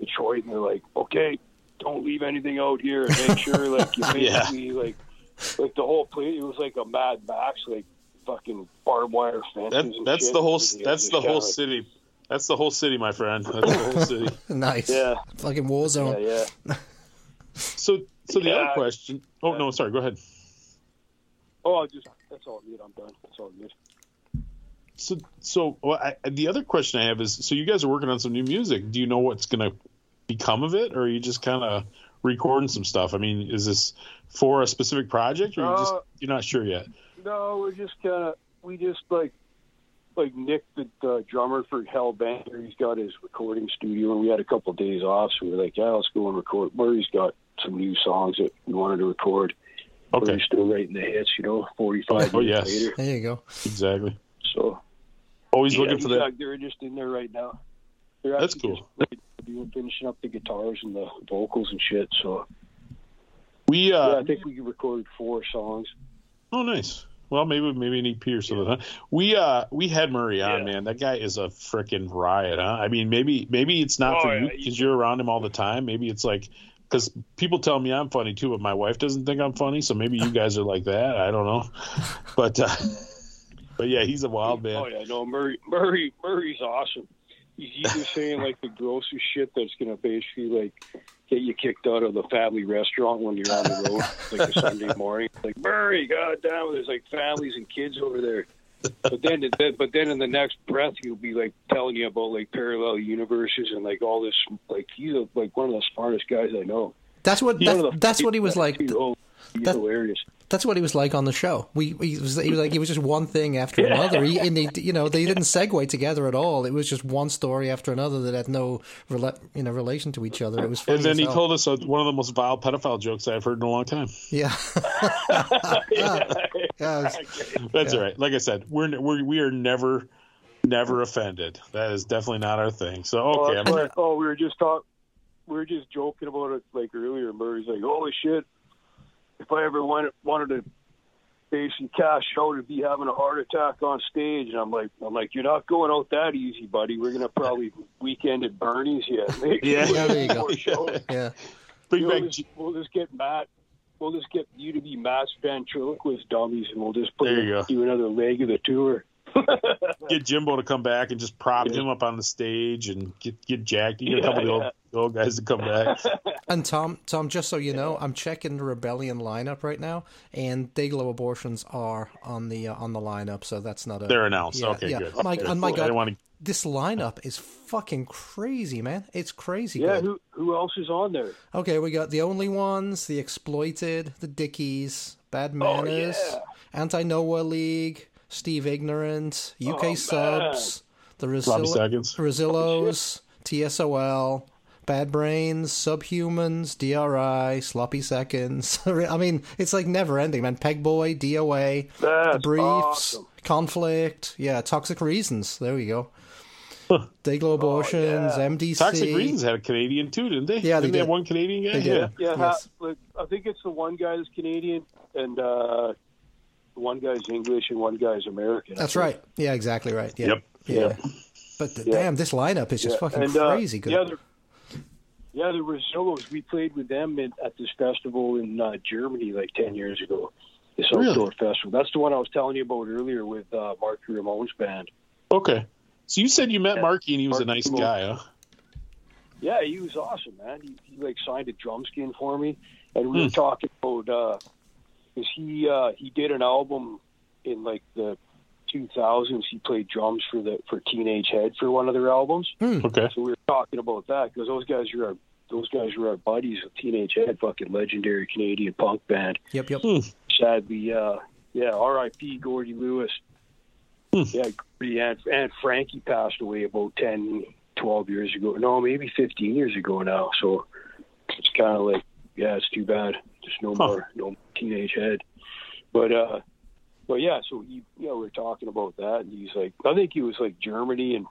Detroit, and they're like, okay, don't leave anything out here, and make sure like you Yeah. basically like like the whole place. It was like a Mad Max, like fucking barbed wire fences. that, that's shit. the whole. And, you know, That's the whole like- city. That's the whole city, my friend. That's the whole city. nice. Yeah. Fucking war zone. Yeah, yeah. So, so the Yeah. other question. Oh no, sorry. Go ahead. Oh, I just that's all good. I'm done. That's all good. So, so well, I, the other question I have is: so you guys are working on some new music. Do you know what's going to become of it, or are you just kind of recording some stuff? I mean, is this for a specific project, or you just Uh, you're not sure yet? No, we're just kind of we just like like Nick, the uh, drummer for Hellbanger. He's got his recording studio, and we had a couple of days off, so we were like, yeah, let's go and record. Murray's got some new songs that we wanted to record. Okay, We're still writing the hits, you know, 45 Oh, years yes. later. There you go. exactly. So Always yeah, looking for that. out- they're just in there right now. They're That's cool. Just, like, doing- finishing up the guitars and the vocals and shit. So We uh, yeah, I think we recorded four songs. Oh, nice. Well, maybe maybe an EP or something. Huh? We uh we had Murray on, Yeah. man. That guy is a freaking riot, huh? I mean, maybe maybe it's not Oh, for yeah, you because you're around him all the time. Maybe it's like because people tell me I'm funny too, but my wife doesn't think I'm funny. So maybe you guys are like that. I don't know, but uh, but yeah, he's a wild man. Oh yeah, no, Murray, Murray, Murray's awesome. He's either saying like the grossest shit that's gonna basically like get you kicked out of the family restaurant when you're on the road, like a Sunday morning. Like Murray, god damn, there's like families and kids over there. But then, but then in the next breath, he'll be like telling you about like parallel universes and like all this. Like he's a, like one of the smartest guys I know. That's what that's, that's what he was like. Oh, he's that- hilarious. That's what he was like on the show. We, he was, he was like, it was just one thing after another. He, and they, you know, they didn't segue together at all. It was just one story after another that had no, rela- you know, relation to each other. It was funny And then he hell. told us uh one of the most vile pedophile jokes I've heard in a long time. yeah, yeah, it was- That's Yeah. all right. Like I said, we're we're we are never never offended. That is definitely not our thing. So Oh, okay, that's I'm, right. oh, we were just talk, we were just joking about it like earlier. Murray's like, "Holy shit! If I ever wanted wanted to basically cash out would be having a heart attack on stage," and I'm like, "I'm like, you're not going out that easy, buddy. We're gonna probably weekend at Bernie's yet. Yeah. Yeah, there you go. Four shows. yeah. bring We'll just, we'll just get Matt. We'll just get you to be Matt's ventriloquist dummies, and we'll just play, There you go. do another leg of the tour. get Jimbo to come back and just prop him up on the stage and get get jacked. You get a couple of the old, Yeah, the old guys to come back. And Tom, Tom, just so you know, I'm checking the Rebellion lineup right now, and Dayglo abortions are on the uh, on the lineup. So that's not a. They're announced. Yeah, okay, yeah. good. My, Okay, and my cool. I God, want to. this lineup is fucking crazy, man. It's crazy. Yeah, good. who who else is on there? Okay, we got the only ones, the exploited, the Dickies, Bad Manners, yeah. Anti-Nowhere League, Steve Ignorant, UK Oh, Subs, the Sloppy Rosil- Rezillos, TSOL, Bad Brains, Subhumans, DRI, Sloppy Seconds. I mean, it's like never ending, man. Pegboy, DOA, the That's Briefs, awesome. Conflict, yeah, Toxic Reasons. There we go. Dayglo Abortions, yeah. MDC. Toxic Reasons had a Canadian too, didn't they? Yeah, they didn't they have did. one Canadian guy. They did. Yeah. Yeah, Yes. ha- like, I think it's the one guy that's Canadian, and uh, one guy's English, and one guy's American. That's right. Yeah, exactly right. Yeah. Yep. Yeah. But the, Yeah. damn, this lineup is just Yeah, fucking and, uh, crazy good. Yeah, the, yeah, the Rezillos. We played with them in, at this festival in uh, Germany like ten years ago. This Really? outdoor festival. That's the one I was telling you about earlier with uh, Mark Ramone's band. Okay. So you said you met Yeah. Marky and he was a nice Moon. guy, huh? Yeah, he was awesome, man. He, he like signed a drum skin for me, and we were Hmm. talking about uh 'cause he uh, he did an album in like the 2000s. He played drums for the for Teenage Head for one of their albums. Okay. So we were talking about that because those guys are our those guys were our buddies with Teenage Head, fucking legendary Canadian punk band. Yep, yep. Sadly, uh, yeah, R.I.P. Gordy Lewis. Yeah, Gordy and, and Frankie passed away about 10, 12 years ago. No, maybe 15 years ago now. So it's kind of like, yeah, it's too bad. Just no Huh. more, no Teenage Head. But, uh, but yeah, so he, you know, we are talking about that, and he's like, I think he was like Germany, and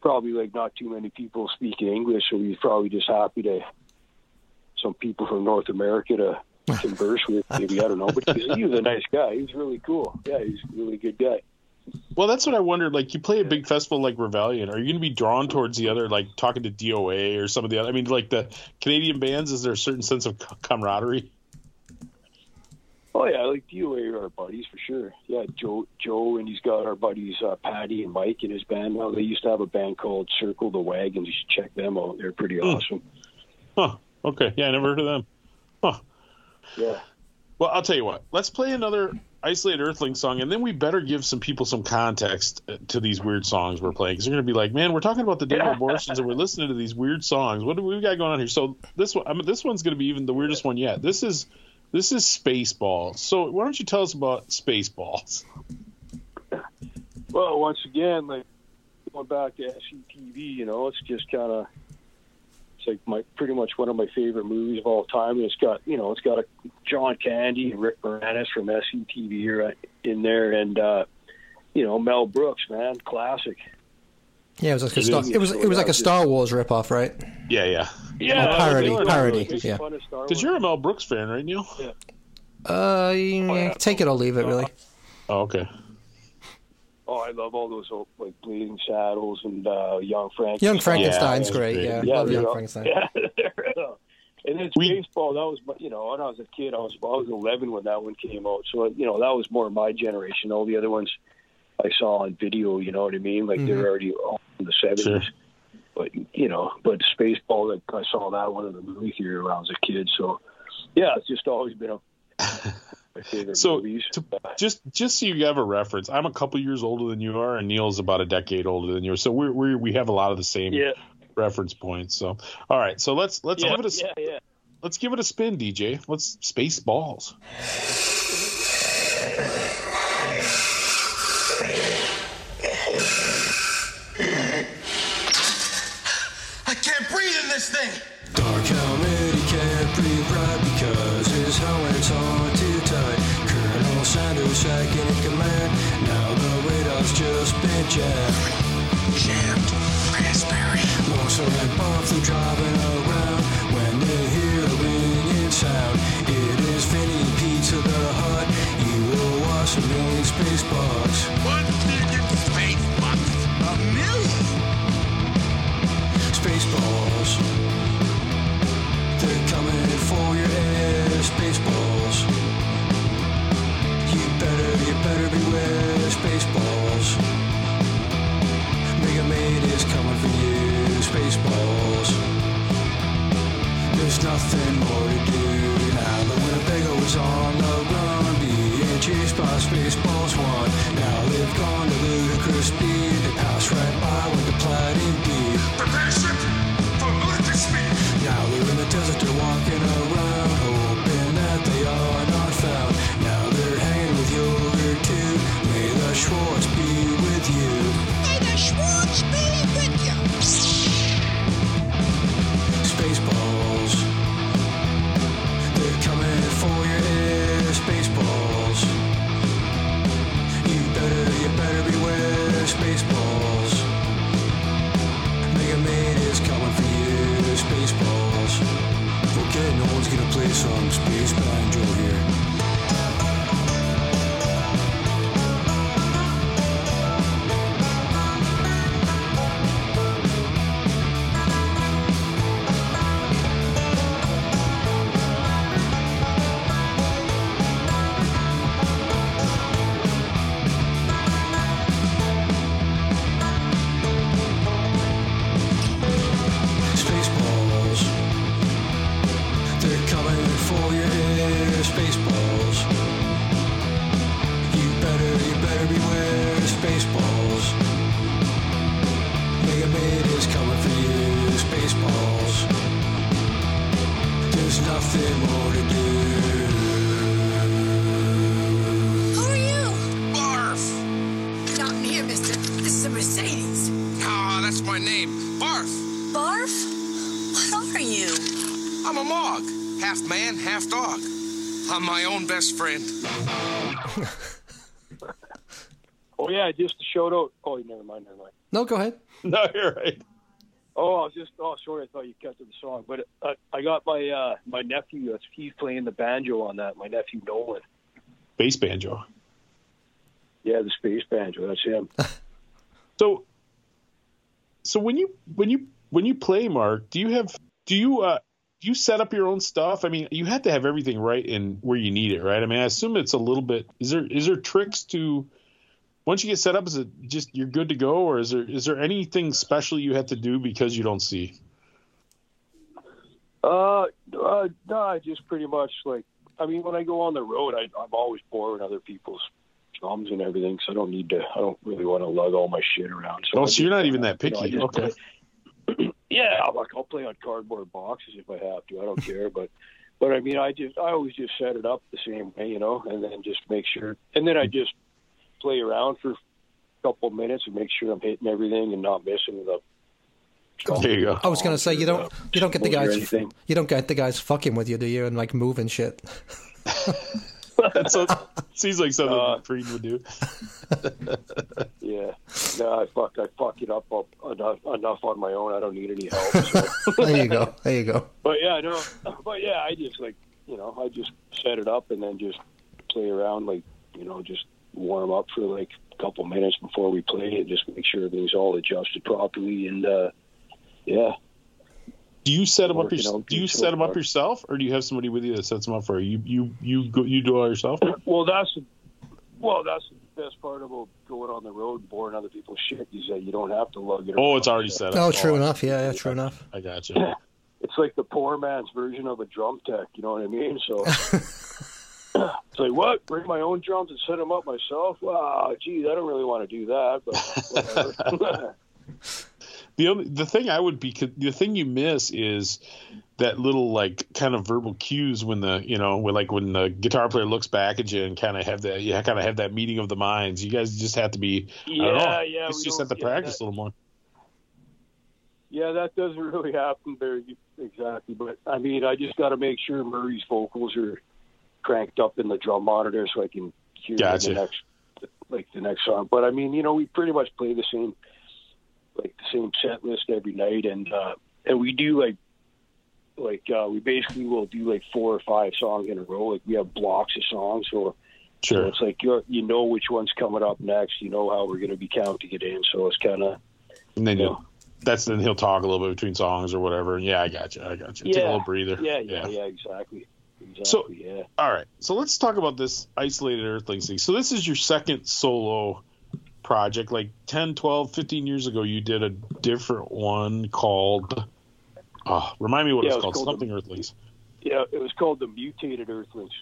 probably like not too many people speak English, so he's probably just happy to some people from North America to converse with. Maybe I don't know, but he was, he was a nice guy. He was really cool. Yeah, he's a really good guy. Well, that's what I wondered. Like, you play a big festival like Rebellion. Are you going to be drawn towards the other, like talking to DOA or some of the other? I mean, like the Canadian bands. Is there a certain sense of camaraderie? Oh yeah, like DOA are our buddies for sure. Yeah, Joe, Joe, and he's got our buddies uh, Patty and Mike in his band now. They used to have a band called Circle the Wagons. You should check them out. They're pretty awesome. Huh. Okay. Yeah, I never heard of them. Huh. Yeah. Well, I'll tell you what. Let's play another isolated Earthling song, and then we better give some people some context uh, to these weird songs we're playing because they're going to be like, "Man, we're talking about the day of abortions, and we're listening to these weird songs. What do we got going on here?" So this one, I mean, this one's going to be even the weirdest one yet. This is this is Spaceballs. So why don't you tell us about Spaceballs? Well, once again, like going back to SCTV, you know, it's just kind of it's like my pretty much one of my favorite movies of all time. And it's got you know, it's got a John Candy and Rick Moranis from SCTV right in there, and uh, you know, Mel Brooks, man, classic. Yeah, it was like a It Star, is. it was it was like a Star Wars ripoff, right? Yeah, yeah. Yeah, parody, Dylan, parody, yeah. fun of Star Because you're a Mel Brooks fan, right, Neil? Yeah. Uh, yeah, take it or leave it, really. Oh, okay. Oh, I love all those old, like Blazing Saddles and uh, Young Frank. Young Frankenstein's Yeah, great. great. Yeah, Yeah, love Young know, Frankenstein. Yeah. and then We- baseball. That was, you know, when I was a kid, I was I was 11 when that one came out. So you know, that was more my generation. All the other ones I saw on video. You know what I mean? Like Mhm. they're already all in the 70s. Sure. But you know, but Spaceball, like I saw that one in the movie theater when I was a kid. So yeah, it's just always been a my favorite So, to- just just so you have a reference, I'm a couple years older than you are, and Neil's about a decade older than you are. So we're, we're we have a lot of the same yeah, reference points. So all right, so let's let's yeah, give it a yeah. let's give it a spin, DJ. Let's space balls. Been jammed. Raspberry. And bombs are driving around when they hear a ringing sound. It is Vinny Pizza the Hut. You will watch a million space bugs. One million space bucks. A million? Spaceballs. They're coming for your ass. Spaceballs. You better, you better beware. Spaceballs. Mega Maid is coming for you. Spaceballs. There's nothing more to do now. The Winnebago is on the run, being chased by Spaceballs One. Now they've gone to ludicrous speed. They pass right by with the platinum beat. Prepare ship for ludicrous speed. Now they're in the desert, they're walking around, hoping that they are not found. Now they're hanging with yogurt too. May the Schwartz Spaceballs. Okay, no one's gonna play some space band. Yeah, just a shout out. Oh, never mind, never mind. No, go ahead. No, you're right. Oh, I was just. Oh, sorry, I thought you cut to the song, but uh, I got my uh, my nephew. That's he's playing the banjo on that. My nephew Nolan. Bass banjo. Yeah, the space banjo. That's him. So, so when you when you when you play, Mark, do you have do you uh do you set up your own stuff? I mean, you have to have everything right and where you need it, right? I mean, I assume it's a little bit. Is there is there tricks to once you get set up? Is it just you're good to go, or is there is there anything special you have to do because you don't see? Uh, uh, no, I just pretty much like. I mean, when I go on the road, I, I'm always borrowing other people's drums and everything, so I don't need to. I don't really want to lug all my shit around. So Oh, I so you're not even that you know, picky. Okay. play- yeah, I'm like I'll play on cardboard boxes if I have to. I don't care, but but I mean, I just I always just set it up the same way, you know, and then just make sure, and then I just play around for a couple minutes and make sure I'm hitting everything and not missing the. There you go. I was gonna say you don't you don't get the guys you don't get the guys fucking with you, do you? And like moving shit. That seems like something Uh, Creed would do. Yeah, no, I fuck, I fuck it up, up enough, enough on my own. I don't need any help. So. There you go. There you go. But yeah, no, but yeah, I just like you know, I just set it up and then just play around, like you know, just warm up for like a couple minutes before we play and just make sure everything's all adjusted properly. And uh yeah, Do you set them up? Your, do you set them up yourself, or do you have somebody with you that sets them up for you? You you you go, you do it all yourself? well, that's well, that's the best part about going on the road, and boring other people's shit. Is that you don't have to lug it. Oh, it's already set up. Oh, true Oh, enough. Yeah, yeah, true enough. I got you. it's like the poor man's version of a drum tech. You know what I mean? So it's like, what? Bring my own drums and set them up myself? Wow, geez, I don't really want to do that, but whatever. The only the thing I would be the thing you miss is that little like kind of verbal cues when the you know when like when the guitar player looks back at you and kind of have that you kind of have that meeting of the minds. You guys just have to be. I don't know. yeah, yeah. It's just don't- have to yeah, practice that- a little more. yeah, that doesn't really happen very exactly, but I mean, I just got to make sure Murray's vocals are cranked up in the drum monitor so I can hear Gotcha. the next, like the next song. But I mean, you know, we pretty much play the same, like the same set list every night, and uh, and we do like, like uh, we basically will do like four or five songs in a row. Like we have blocks of songs, so. So Sure. it's like you you know which one's coming up next. You know how we're going to be counting it in. So it's kind of And then Yeah. you'll that's then he'll talk a little bit between songs or whatever. And yeah, I got you. I got you. Take a little breather. yeah, yeah, yeah, exactly, exactly. So- yeah. All right. So let's talk about this isolated Earthlings thing. So this is your second solo project. Like 10, 12, 15 years ago, you did a different one called. Oh, remind me what Yeah, it's it was called. called the- Something Earthlings. Yeah, it was called the Mutated Earthlings.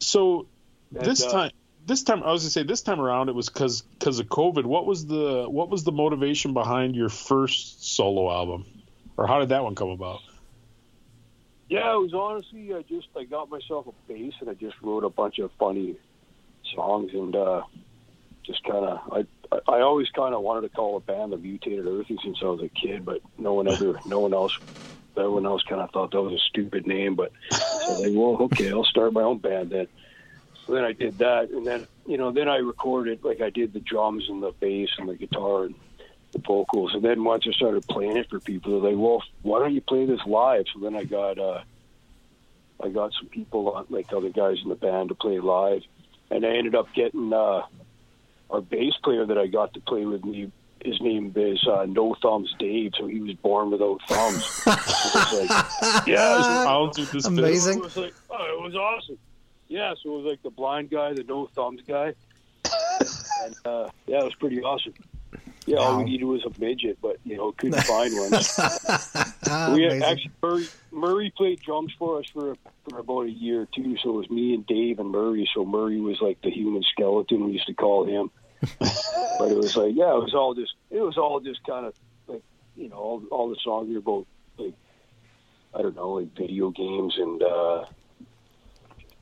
So And, this uh, time, this time I was gonna say this time around it was because because of COVID. What was the what was the motivation behind your first solo album, or how did that one come about? Yeah, it was honestly I just I got myself a bass and I just wrote a bunch of funny songs and uh just kind of I I always kind of wanted to call a band the Mutated Earthlings since I was a kid, but no one ever no one else everyone else kind of thought that was a stupid name, but so like, well, okay, I'll start my own band then. So then I did that, and then you know, then I recorded like I did the drums and the bass and the guitar and the vocals, and then once I started playing it for people, they're like, "Well, why don't you play this live?" So then I got uh, I got some people on, like other guys in the band, to play live, and I ended up getting uh, our bass player that I got to play with me. His name is uh, No Thumbs Dave, so he was born without thumbs. So it was like, yeah, Pounds with this. Amazing. it was like, oh, it was awesome. Yeah, so it was like the blind guy, the no thumbs guy, and uh, yeah, it was pretty awesome. Yeah, all we needed was a midget, but you know, couldn't find one. We amazing. actually Murray, Murray played drums for us for for about a year too. So it was me and Dave and Murray. So Murray was like the human skeleton we used to call him. but it was like yeah, it was all just it was all just kind of like you know all all the songs were about like I don't know like video games and uh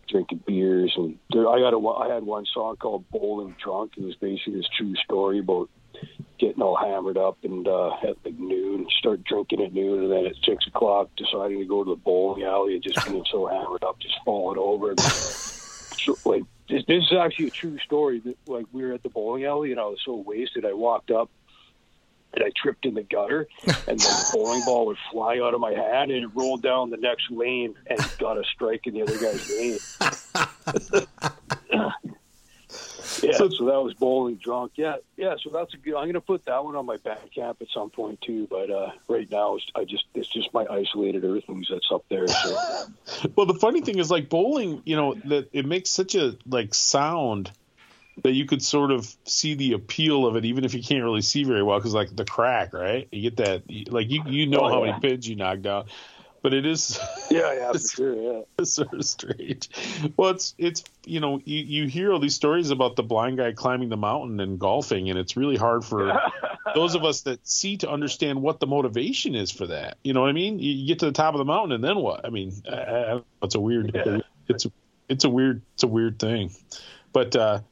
drinking beers and there, I got a I had one song called Bowling Drunk. It was basically this true story about getting all hammered up and uh, at like noon, start drinking at noon, and then at six o'clock deciding to go to the bowling alley and just being so hammered up, just falling over. And, so, like this, this is actually a true story. That, like we were at the bowling alley and I was so wasted, I walked up and I tripped in the gutter, and the bowling ball would fly out of my hand and it rolled down the next lane and got a strike in the other guy's lane. Yeah, so, that was bowling drunk. Yeah, yeah. So that's a good. I'm going to put that one on my Bandcamp at some point too. But uh, right now, it's, I just it's just my isolated earthlings that's up there. So Well, the funny thing is, like bowling, you know, that it makes such a like sound that you could sort of see the appeal of it, even if you can't really see very well, because like the crack, right? You get that, like you you know Oh, how yeah. many pins you knocked down, but it is yeah, yeah, for sure. Yeah, sort of strange. Well, it's it's you know you you hear all these stories about the blind guy climbing the mountain and golfing, and it's really hard for those of us that see to understand what the motivation is for that. You know what I mean? You, you get to the top of the mountain, and then what? I mean, I, I, it's a weird, it's it's a weird, it's a weird thing. But uh,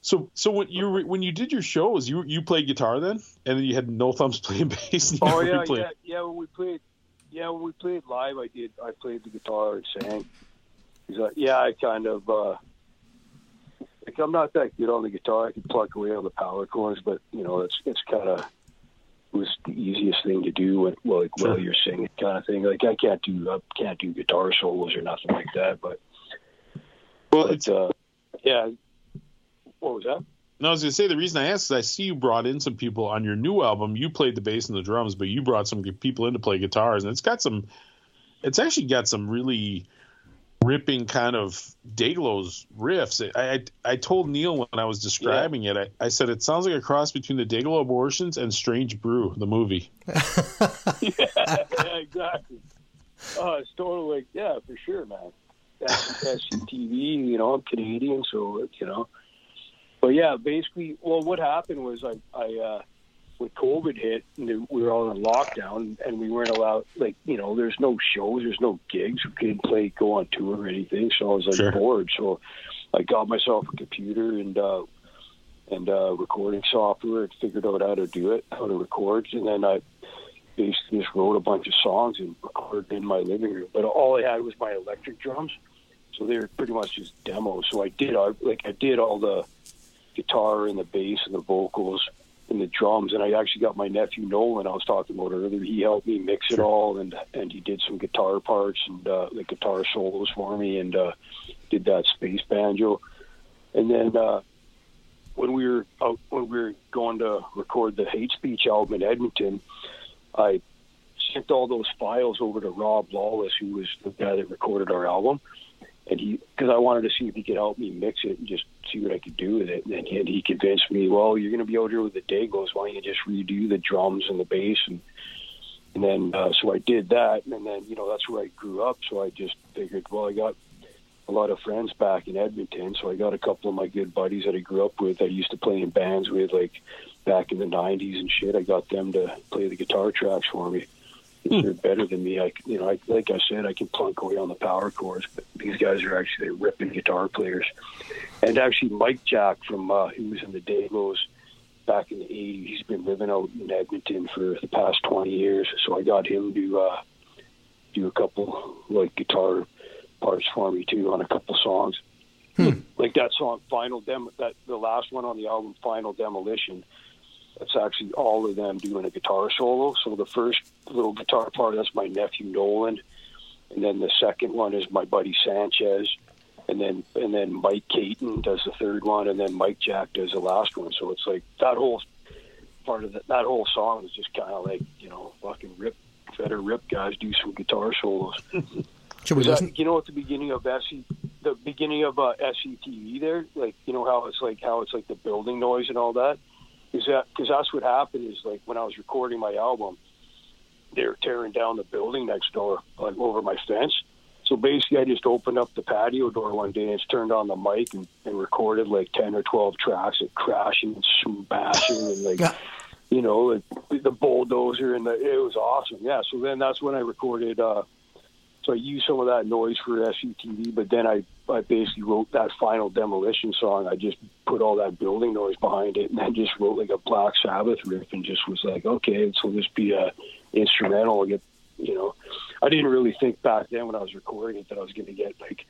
so so when you when you did your shows, you you played guitar then, and then you had no thumbs playing bass. Oh yeah, yeah, yeah. When we played, yeah, when we played live, I did. I played the guitar and sang. He's like, yeah, I kind of. uh like I'm not that good on the guitar. I can pluck away on the power chords, but you know, it's it's kind of was the easiest thing to do when well, like while you're singing, kind of thing. Like I can't do I can't do guitar solos or nothing like that. But Well, but it's uh, yeah. What was that? No, I was gonna say the reason I asked is I see you brought in some people on your new album. You played the bass and the drums, but you brought some people in to play guitars, and it's got some. It's actually got some really ripping kind of Dayglos riffs. I, I I told Neil when I was describing it, I, I said it sounds like a cross between the Dayglo Abortions and Strange Brew, the movie. yeah, yeah, exactly. Oh, it's totally like, yeah, for sure, man. That's, that's TV, you know, I'm Canadian, so, you know. But yeah, basically, well, what happened was I, I, uh, when COVID hit, and we were all in lockdown, and we weren't allowed, like, you know, there's no shows, there's no gigs, we couldn't play, go on tour or anything. So I was like Sure. bored. So I got myself a computer and, uh, and uh, recording software and figured out how to do it, how to record, and then I basically just wrote a bunch of songs and recorded in my living room. But all I had was my electric drums, so they were pretty much just demos. So I did, I, like, I did all the guitar and the bass and the vocals and the drums, and I actually got my nephew Nolan. I was talking about earlier. He helped me mix it all, and and he did some guitar parts and uh, the guitar solos for me, and uh, did that space banjo. And then uh, when we were out, when we were going to record the Hate Speech album in Edmonton, I sent all those files over to Rob Lawless, who was the guy that recorded our album, and he because I wanted to see if he could help me mix it and just see what I could do with it. And, and he convinced me, well, you're going to be out here with the Dayglos. Why don't you just redo the drums and the bass and and then uh, so I did that, and then you know that's where I grew up. So I just figured, well, I got a lot of friends back in Edmonton, so I got a couple of my good buddies that I grew up with. I used to play in bands with, like back in the '90s and shit. I got them to play the guitar tracks for me. They're better than me. I, you know, I, like I said, I can plunk away on the power chords, but these guys are actually ripping guitar players. And actually, Mike Jack from uh, he was in the Dayglos back in the '80s. He's been living out in Edmonton for the past 20 years, so I got him to uh, do a couple like guitar parts for me too on a couple songs. Like that song, "Final Dem," that the last one on the album, "Final Demolition." That's actually all of them doing a guitar solo. So the first little guitar part, that's my nephew Nolan, and then the second one is my buddy Sanchez, and then and then Mike Caton does the third one, and then Mike Jack does the last one. So it's like that whole part of the, that whole song is just kind of like you know fucking rip, better rip guys do some guitar solos. Should we that- you know, at the beginning of SE, the beginning of uh, SCTV, there, like you know how it's like how it's like the building noise and all that. Is that because that's what happened? Is like when I was recording my album, they were tearing down the building next door, like over my fence. So basically, I just opened up the patio door one day and just turned on the mic and, and recorded like ten or twelve tracks of crashing and smashing and like Yeah. you know, like the bulldozer and the it was awesome. Yeah. So then that's when I recorded. uh So I used some of that noise for SCTV, but then I I basically wrote that final demolition song. I just put all that building noise behind it, and then just wrote like a Black Sabbath riff, and just was like, okay, so this will just be a instrumental. I Get you know, I didn't really think back then when I was recording it that I was going to get like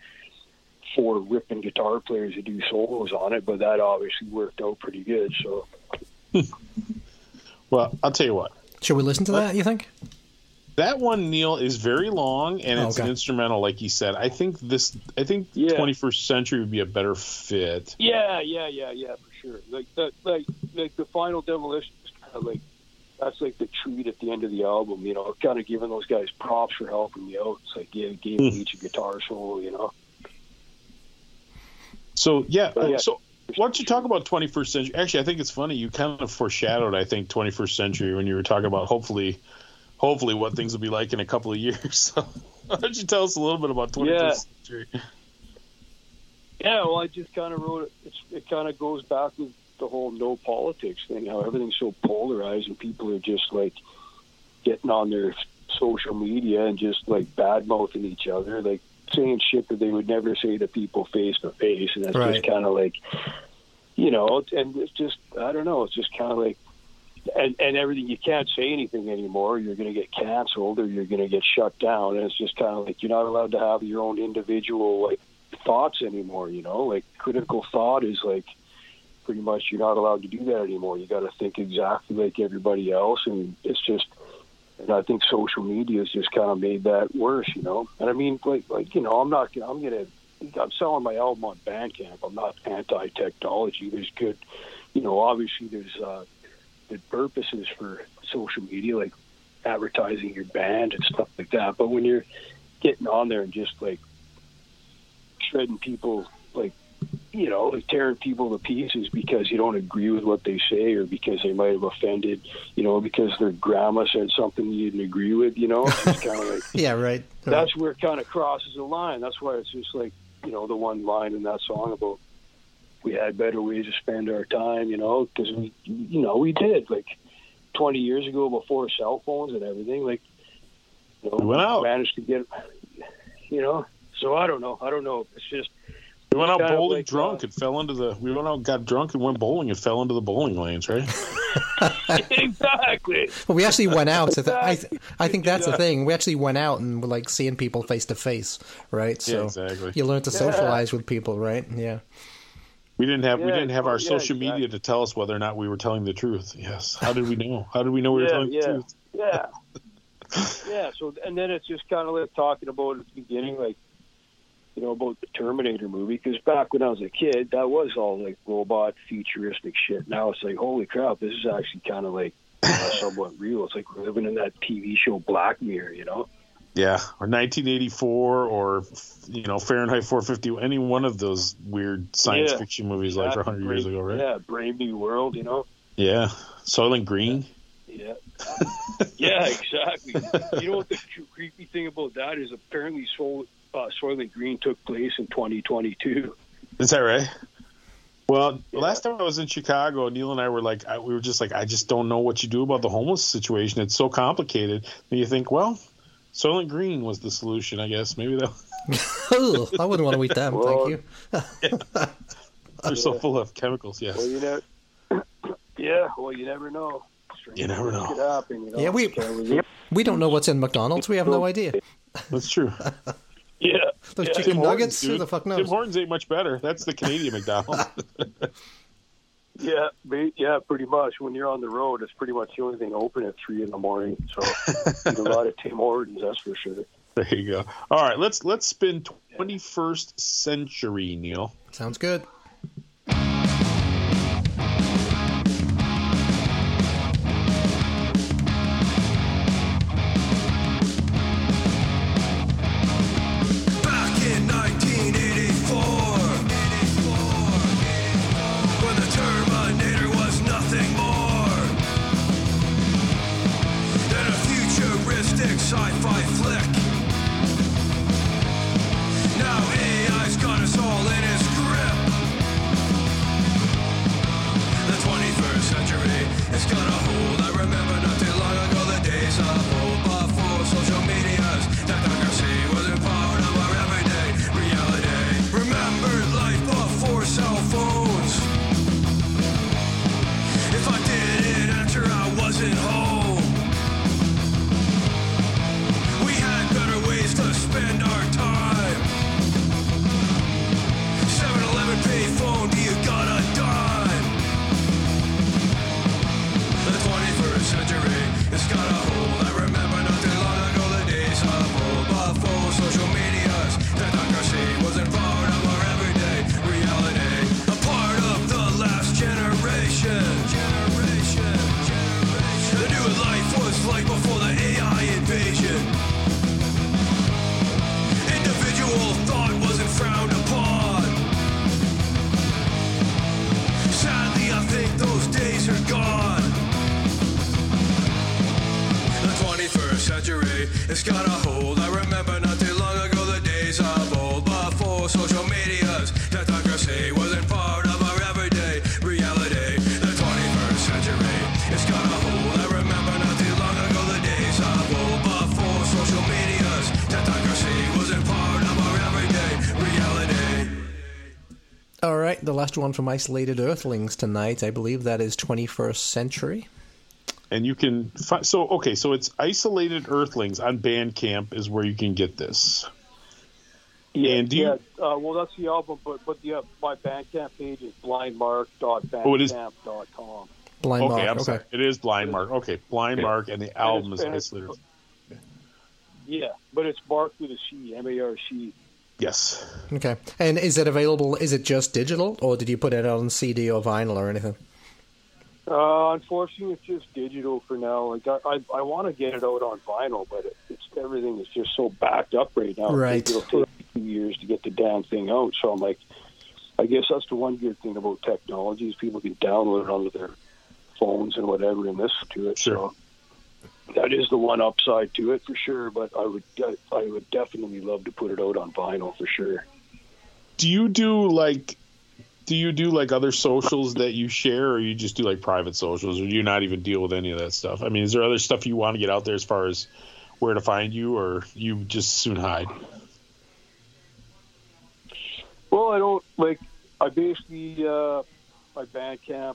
four ripping guitar players to do solos on it, but that obviously worked out pretty good. So Well, I'll tell you what. Should we listen to that? You think? That one, Neil, is very long and oh, it's Okay. an instrumental, like you said. I think this. I think Yeah. 21st Century would be a better fit. Yeah, yeah, yeah, yeah, for sure. Like the like like the final demolition is kind of like that's like the treat at the end of the album. You know, kind of giving those guys props for helping me out. It's like yeah, gave me each a guitar solo. You know. So yeah, Oh, yeah. so why don't you talk about 21st century? Actually, I think it's funny. You kind of foreshadowed, I think, 21st century when you were talking about hopefully, hopefully what things will be like in a couple of years. So why don't you tell us a little bit about 21st Yeah. century? Yeah, well, I just kind of wrote it. It's, it kind of goes back with the whole no politics thing. How everything's so polarized and people are just like getting on their social media and just like bad mouthing each other, like saying shit that they would never say to people face to face, and that's Right. just kind of like, you know, and it's just I don't know. It's just kind of like. And, and everything you can't say anything anymore. You're going to get canceled or you're going to get shut down. And it's just kind of like you're not allowed to have your own individual like thoughts anymore. You know, like critical thought is like pretty much you're not allowed to do that anymore. You got to think exactly like everybody else, and it's just. And I think social media has just kind of made that worse. You know, and I mean, like, like you know, I'm not. I'm gonna. I'm selling my album on Bandcamp. I'm not anti-technology. There's good, you know. Obviously, there's uh, good purposes for social media, like advertising your band and stuff like that. But when you're getting on there and just like shredding people, like you know, like tearing people to pieces because you don't agree with what they say or because they might have offended, you know, because their grandma said something you didn't agree with, you know, it's kind of like Yeah, right. that's where it kind of crosses the line. That's why it's just like you know the one line in that song about we had better ways to spend our time, you know, because we you know we did like 20 years ago before cell phones and everything, like you know, We went out. managed to get, you know. So I don't know. I don't know. It's just We went out bowling like, drunk uh, and fell into the. We went out, got drunk, and went bowling and fell into the bowling lanes, right? exactly. Well, we actually went out. To the, I, th- I think that's the thing. We actually went out and were like seeing people face to face, right? So exactly. you learn to socialize with people, right? Yeah. We didn't have we didn't have our yeah, social exactly. media to tell us whether or not we were telling the truth. Yes. How did we know? How did we know we were telling yeah. the truth? Yeah. yeah. So and then it's just kind of like talking about at the beginning, like you know about the Terminator movie, because back when I was a kid, that was all like robot futuristic shit. Now it's like, holy crap, this is actually kind of like uh, somewhat real. It's like we're living in that TV show Black Mirror, you know? Yeah, or 1984, or you know Fahrenheit 450. Any one of those weird science Yeah. fiction movies like Exactly. 100 years ago, right? Yeah, Brave New World, you know? Yeah. Soylent Green. Yeah. yeah, exactly. You know what the cre- creepy thing about that is? Apparently, Soil, uh, Soylent Green took place in 2022. Is that right? Well, last time I was in Chicago, Neil and I were like, I, we were just like, I just don't know what you do about the homeless situation. It's so complicated. And you think, well, Soylent Green was the solution, I guess. Maybe that Ooh, I wouldn't want to eat them. Well, Thank you. they're so full of chemicals. Yes. Well, you know, yeah. Well, you never know. You never know. Could happen, you know? Yeah, we- Can't We don't know what's in McDonald's. We have no idea. That's true. Yeah. Those Yeah. chicken Tim nuggets. Hortons, Who the fuck knows? Tim knows? Hortons ain't much better. That's the Canadian McDonald's. Yeah, yeah, pretty much. When you're on the road, it's pretty much the only thing open at three in the morning. So a lot of Tim Hortons, that's for sure. There you go. All right, let's let's spin 21st century, Neil. Sounds good. Last one from Isolated Earthlings tonight. I believe that is 21st Century. And you can fi- so okay, so it's isolated Earthlings on Bandcamp is where you can get this. Yeah, And do you- yeah. Uh, well, that's the album, but but the uh, my Bandcamp page is blindmarc.bandcamp.com. Oh, it is- Blind okay, Mark. I'm okay. sorry. It is Blind Mark. Okay, Blind Mark, and the album is and it's- isolated. Yeah, but it's Mark with a C, M A R C. Yes. Okay. And is it available? Is it just digital, or did you put it on CD or vinyl or anything? Uh, unfortunately, it's just digital for now. Like I, I, I want to get it out on vinyl, but it, it's everything is just so backed up right now. Right. think it'll take two years to get the damn thing out. So I'm like, I guess that's the one good thing about technology is people can download it onto their phones and whatever and listen to it. Sure. So that is the one upside to it for sure. But I would, I, I would definitely love to put it out on vinyl for sure. Do you do like do you do like other socials that you share or you just do like private socials or do you not even deal with any of that stuff? I mean, is there other stuff you want to get out there as far as where to find you or you just soon hide? Well, I don't like. I basically uh, my Bandcamp.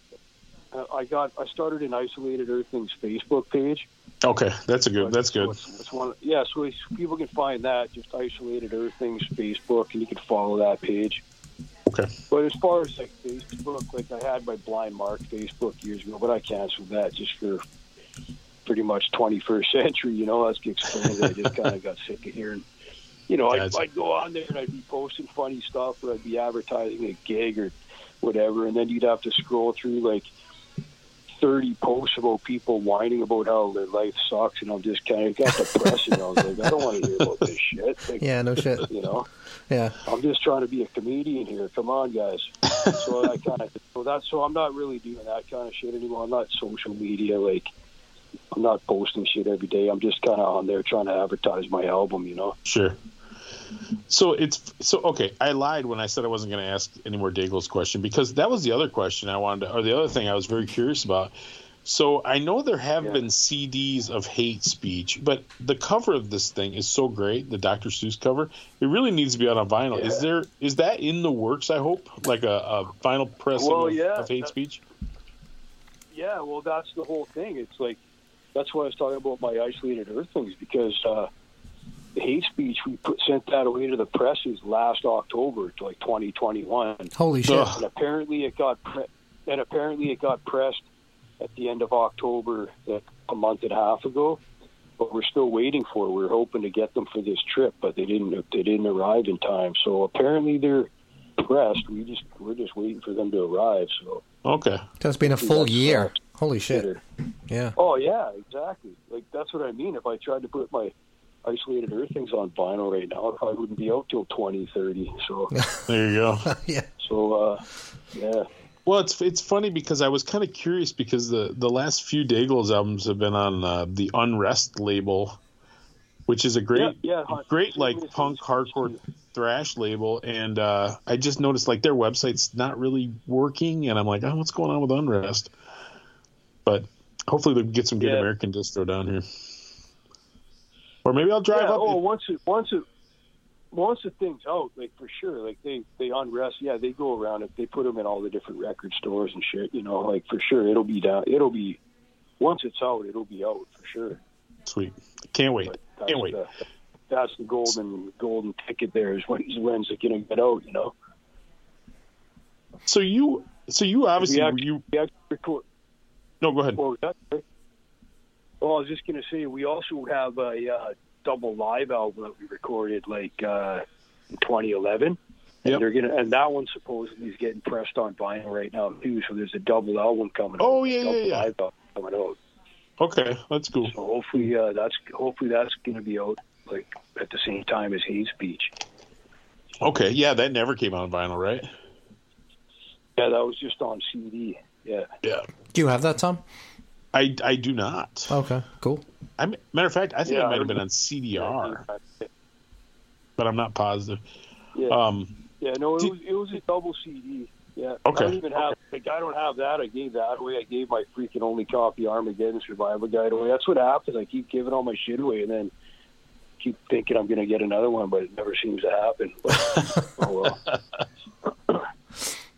Uh, I got. I started an isolated Earthlings Facebook page. Okay, that's a good that's So good. It's, it's one. Yeah, so people can find that just isolated Earthlings Facebook, and you can follow that page. Okay. But as far as like Facebook, like I had my Blind Mark Facebook years ago, but I canceled that just for pretty much 21st century. You know, get explained. I just kind of got sick of hearing. You know, I'd, I'd go on there and I'd be posting funny stuff, or I'd be advertising a gig or whatever, and then you'd have to scroll through like 30 posts about people whining about how their life sucks, and I'm just kind of got depressing. I was like, I don't want to hear about this shit. Like, Yeah, no shit. You know, Yeah. I'm just trying to be a comedian here. Come on, guys. so I kind of so that's so I'm not really doing that kind of shit anymore. I'm not social media like. I'm not posting shit every day. I'm just kind of on there trying to advertise my album, you know. Sure. So it's so okay. I lied when I said I wasn't going to ask any more Dayglo's question because that was the other question I wanted to, or the other thing I was very curious about. So I know there have Yeah. been CDs of hate speech, but the cover of this thing is so great. The Dr. Seuss cover, it really needs to be on vinyl. Is there is that in the works? I hope, like a, a vinyl press Well, of, yeah, of hate that- speech. Yeah, well, that's the whole thing. It's like that's why I was talking about my isolated Earthlings because uh, hate speech we put, sent that away to the presses last October to like 2021. Holy shit. Ugh. and apparently it got pre- and apparently it got pressed at the end of October, like a month and a half ago. but we're still waiting for. it. We are hoping to get them for this trip, but they didn't. They didn't arrive in time. So apparently they're pressed. We just we're just waiting for them to arrive. So Okay. So it's been a full year. Holy shit. Yeah. Oh yeah, exactly. Like that's what I mean. If I tried to put my isolated earthings on vinyl right now, it probably wouldn't be out till 2030. So There you go. yeah. so uh, yeah. Well, it's it's funny because I was kind of curious because the the last few Dayglo's albums have been on uh, the Unrest label, which is a great Yeah, yeah, great like punk hardcore thrash label, and uh, I just noticed like their website's not really working, and I'm like, oh, what's going on with Unrest? But hopefully they'll get some good Yeah. American distro down here, or maybe I'll drive yeah, up. Oh, once it once it once the thing's out, like for sure, like they they unrest. Yeah, they go around it. They put them in all the different record stores and shit. You know, like for sure, it'll be down. It'll be once it's out, it'll be out for sure. Sweet, can't wait, can't wait. The, that's the golden golden ticket. There is when when's it gonna get out? You know. So you, so you obviously actually- you actually record. no go ahead. Well, well, I was just going to say we also have a uh, double live album that we recorded like uh, in 2011. And Yep. they're gonna, and that one supposedly is getting pressed on vinyl right now too. So there's a double album coming. Oh, out, yeah, yeah, yeah. coming out. Okay, that's cool. So hopefully uh, that's hopefully that's going to be out like at the same time as Hate Speech. Okay, yeah, that never came out on vinyl, right? Yeah, that was just on CD. Yeah. Yeah. Do you have that, Tom? I, I do not. Okay, cool. I mean, matter of fact, I think Yeah, it might have been on CDR, but I'm not positive. Yeah. Um, Yeah, no, it Did- was it was a double CD. Yeah. Okay. I don't even have like I don't have that. I gave that away. I gave my freaking only copy Armageddon Survival Guide away. That's what happens. I keep giving all my shit away and then keep thinking I'm gonna get another one, but it never seems to happen. But, oh well.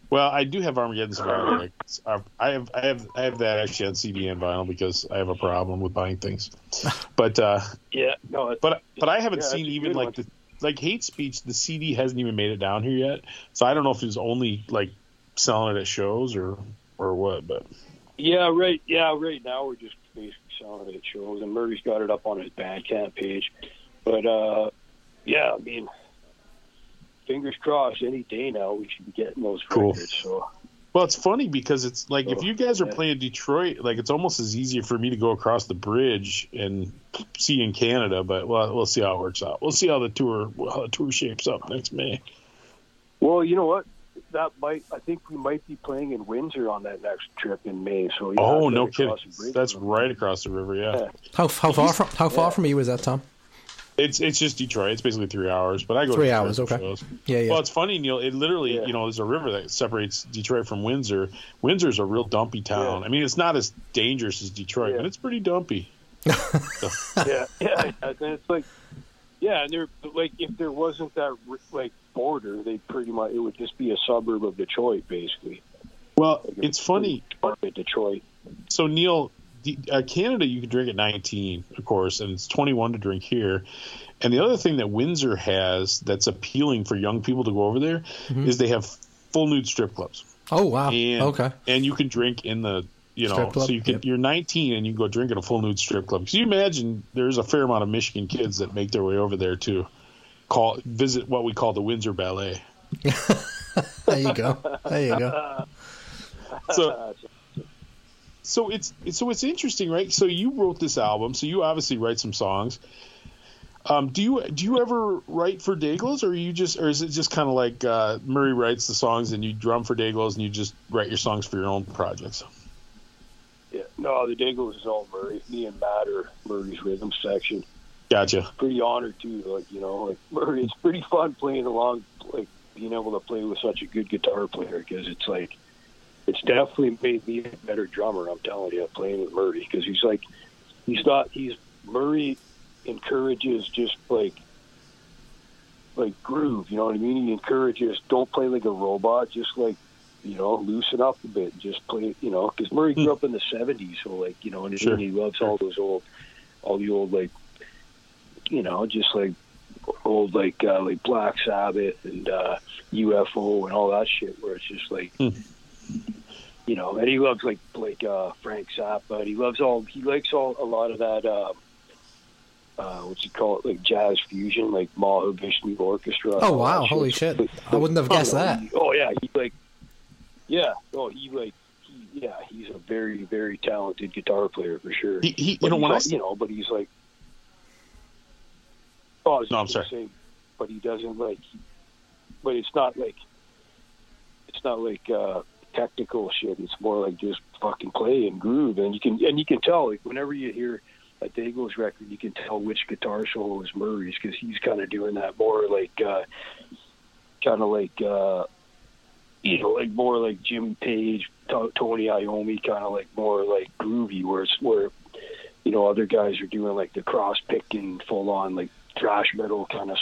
well, I do have Armageddon Survivor. Like, uh, I have I have I have that actually on CD and vinyl because I have a problem with buying things. But uh, Yeah, no, but but I haven't Yeah, seen even like one. the like hate speech. The CD hasn't even made it down here yet, so I don't know if it's only like selling it at shows or or what. But yeah, right. Yeah, right now we're just basically selling it at shows, and Murray's got it up on his Bandcamp page. But uh, yeah, I mean, fingers crossed. Any day now, we should be getting those Cool. records. So Well, it's funny because it's like if Oh, you guys are yeah. playing Detroit, like it's almost as easier for me to go across the bridge and see in Canada. But well, we'll see how it works out. We'll see how the tour how the tour shapes up next May. Well, you know what? That might. I think we might be playing in Windsor on that next trip in May. So oh no kidding! across the bridge That's right across the river. Yeah, Yeah. How how far from how far Yeah. from you is that, Tom? It's it's just Detroit. It's basically three hours. But I go to Three Detroit hours, okay. shows. Yeah, yeah. Well, it's funny, Neil. It literally, Yeah. you know, there's a river that separates Detroit from Windsor. Windsor's a real dumpy town. Yeah. I mean, it's not as dangerous as Detroit, Yeah. but it's pretty dumpy. yeah, yeah. And it's like, yeah, and there, like, if there wasn't that like border, they pretty much it would just be a suburb of Detroit, basically. Well, Like, it's funny. part Detroit. so Neil, the- uh, Canada you can drink at 19, of course, and it's 21 to drink here. And the other thing that Windsor has that's appealing for young people to go over there is they have full nude strip clubs, oh wow. and okay. and you can drink in the you know so you can Yep. you're 19 and you can go drink at a full nude strip club. Because you imagine there's a fair amount of Michigan kids that make their way over there to call visit what we call the Windsor Ballet. There you go. There you go. So so it's it's- so it's interesting, right? So you wrote this album, so you obviously write some songs. Um, do you do you ever write for Dayglos, or you just, or is it just kind of like uh, Murray writes the songs and you drum for Dayglos and you just write your songs for your own projects? Yeah, no, the Dayglos is all Murray. Me and Matt are Murray's rhythm section. Gotcha. Pretty honored too. Like you know, like Murray, it's pretty fun playing along, like being able to play with such a good guitar player because it's like it's definitely made me a better drummer. I'm telling you, playing with Murray because he's like he's not he's Murray encourages just like like groove. You know what I mean? He encourages don't play like a robot. Just like you know, loosen up a bit. Just play. You know, because Murray grew up in the '70s, so like you know, and Sure. he loves all those old, all the old like you know, just like old like uh, like Black Sabbath and uh, UFO and all that shit, where it's just like, Hmm. You know, and he loves like like uh, Frank Zappa. And he loves all he likes all a lot of that. Uh, uh, what's he call it, like jazz fusion, like Mahavishnu Orchestra. Oh, all that wow, holy shit. I wouldn't have guessed oh, that. he- oh yeah, he like, yeah, oh he like, he, yeah, he's a very very talented guitar player for sure. He, he you know he's when I you know, but he's like, oh, I was No, I'm sorry. say, but he doesn't like, but it's not like, it's not like uh technical shit. It's more like just fucking play and groove, and you can and you can tell like whenever you hear a Dayglo's record, you can tell which guitar solo is Murray's because he's kind of doing that more like, uh kind of like. uh you know, like more like Jimmy Page, to- Tony Iommi, kind of like more like groovy, where it's where you know other guys are doing like the cross picking, full on like thrash metal kind of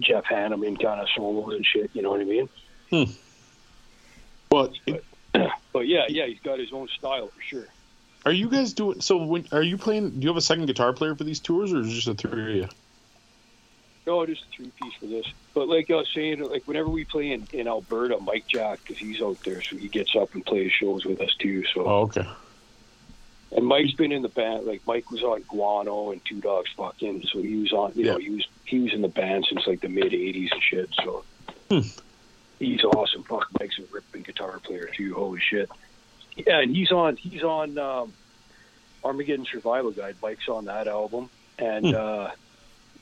Jeff Hanneman kind of solos and shit. You know what I mean? well, it- But yeah, yeah, he's got his own style for sure. are you guys doing so? When are you playing? Do you have a second guitar player for these tours, or is it just the three of you? No, just a three piece for this. But like I was saying, like whenever we play in, in Alberta, Mike Jack, because he's out there, so he gets up and plays shows with us too. So Oh, okay. And Mike's been in the band. Like Mike was on Guano and Two Dogs Fucking, so he was on. You know, Yeah. he was he was in the band since like the mid '80s and shit. So Hmm. He's awesome. Fuck, Mike's a ripping guitar player too. Holy shit. Yeah, and he's on. He's on um, Armageddon Survival Guide. Mike's on that album, and Hmm. uh,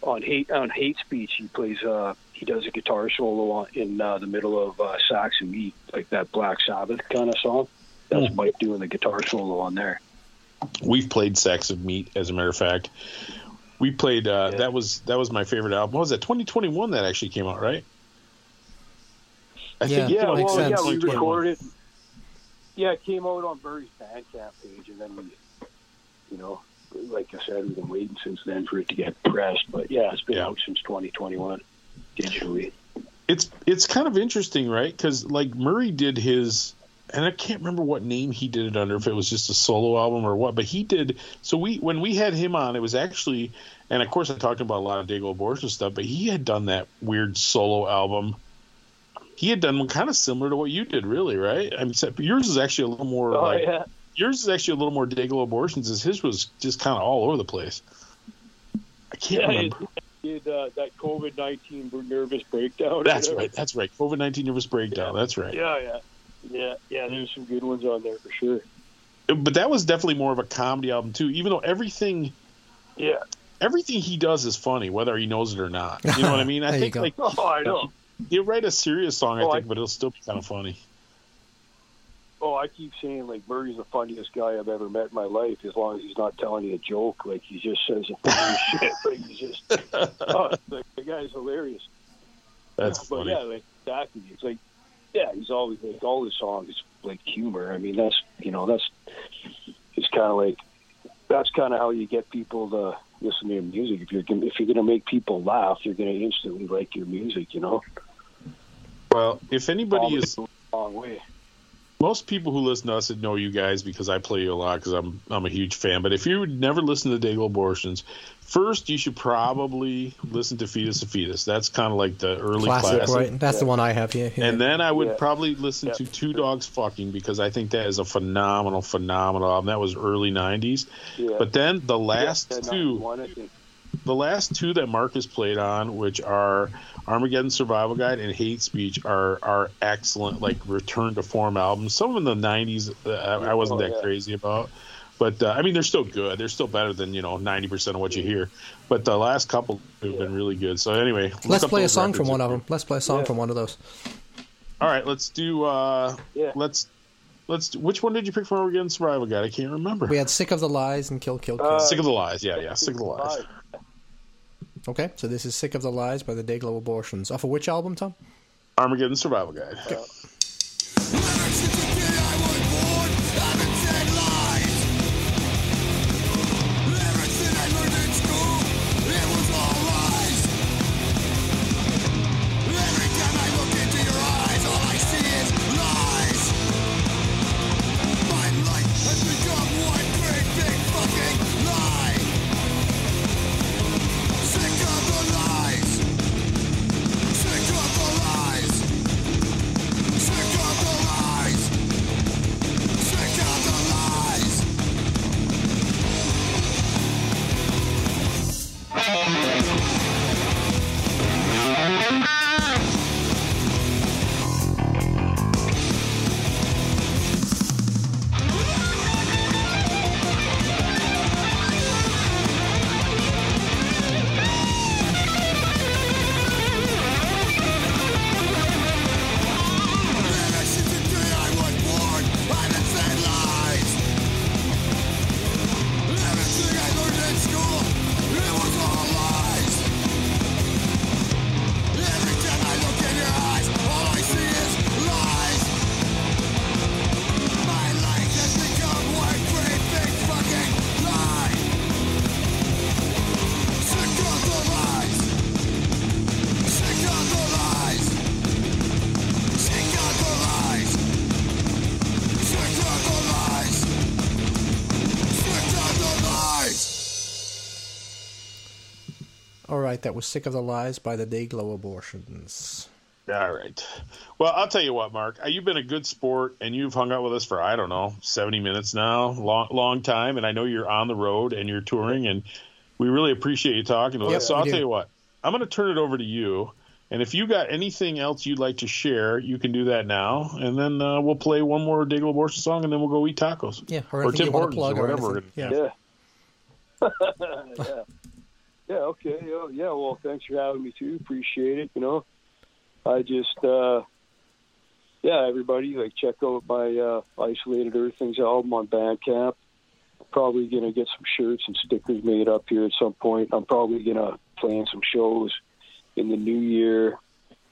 on hate on Hate Speech, he plays. Uh, he does a guitar solo on, in uh, the middle of uh, Sax and Meat, like that Black Sabbath kind of song. That's Hmm. Mike doing the guitar solo on there. We've played Sex of Meat, as a matter of fact. We played. Uh, Yeah. That was that was my favorite album. What was that? 2021 that actually came out, right? I Yeah. Yeah, makes well, sense. yeah, we 2021. recorded. Yeah, it came out on Murray's Bandcamp page, and then we, you know, like I said, we've been waiting since then for it to get pressed. But yeah, it's been Yeah. out since 2021 digitally. it's it's kind of interesting, right? Because like Murray did his, and I can't remember what name he did it under, if it was just a solo album or what. But he did. So we when we had him on, it was actually, and of course I talked about a lot of Dayglo abortion stuff, but he had done that weird solo album. He had done kind of similar to what you did, really, right? I mean, yours is actually a little more Oh like yeah, yours is actually a little more Dayglo abortions, as his was just kind of all over the place. I can't yeah. remember. It, did uh, that COVID 19 nervous breakdown? That's right. That's right. COVID nineteen nervous breakdown. That's right. Yeah, yeah, yeah, yeah. There's some good ones on there for sure. but that was definitely more of a comedy album too. Even though everything Yeah. everything he does is funny, whether he knows it or not. You know what I mean? I think go. like Oh, I know. He'll write a serious song, I Oh, I- think, but it'll still be kind of funny. Oh, I keep saying like Murray's the funniest guy I've ever met in my life. As long as he's not telling you a joke, like he just says the funniest shit. Like he's just, oh, like, the guy's hilarious. That's but funny. yeah, like exactly. It's like, yeah, he's always like all his songs like humor. I mean, that's you know, that's it's kind of like that's kind of how you get people to listen to your music. If you're gonna- if you're going to make people laugh, you're going to instantly like your music. You know, Well, if anybody is a long way. most people who listen to us know you guys because I play you a lot because I'm I'm a huge fan. But if you would never listen to Dayglo Abortions, first you should probably listen to Feed Us a Fetus. That's kind of like the early Classic, classic. right? That's the one I have here. Yeah. And then I would Yeah. probably listen Yeah. to Two Dogs Fucking because I think that is a phenomenal, phenomenal album. That was early '90s. Yeah. But then the last Yeah, two, 91, I think. The last two that Marcus played on, which are Armageddon Survival Guide and Hate Speech, are are excellent, like return to form albums. Some of them in the '90s, uh, I, I wasn't Oh, that yeah. crazy about. But uh, I mean, they're still good. They're still better than you know ninety percent of what you hear. But the last couple have been really good. So anyway, look Let's play a song from one of them. Let's play a song Yeah. from one of those. All right, let's do. uh Yeah. Let's let's. Do, which one did you pick from Armageddon Survival Guide? I can't remember. We had Sick of the Lies and Kill Kill Kill. Uh, Sick of the lies. Yeah, yeah. Sick of the lies. Okay, so this is Sick of the Lies by the Dayglo Abortions. Off of which album, Tom? Armageddon Survival Guide. Sick that was Sick of the Lies by the Dayglo Abortions. All right. Well, I'll tell you what, Mark. uh, You've been a good sport, and you've hung out with us for I don't know seventy minutes now, long, long time. And I know you're on the road and you're touring, and we really appreciate you talking to Yeah, us. So I'll do. tell you what. I'm going to turn it over to you, and if you got anything else you'd like to share, you can do that now, and then uh, we'll play one more Dayglo Abortion song, and then we'll go eat tacos. Yeah, or or Tim you Hortons or or whatever. anything. Yeah. Yeah. yeah. Yeah, okay. Yeah, yeah, well, thanks for having me too. Appreciate it, you know. I just uh yeah, everybody like check out my uh Isolated Earthlings album on Bandcamp. Probably gonna get some shirts and stickers made up here at some point. I'm probably gonna plan some shows in the new year,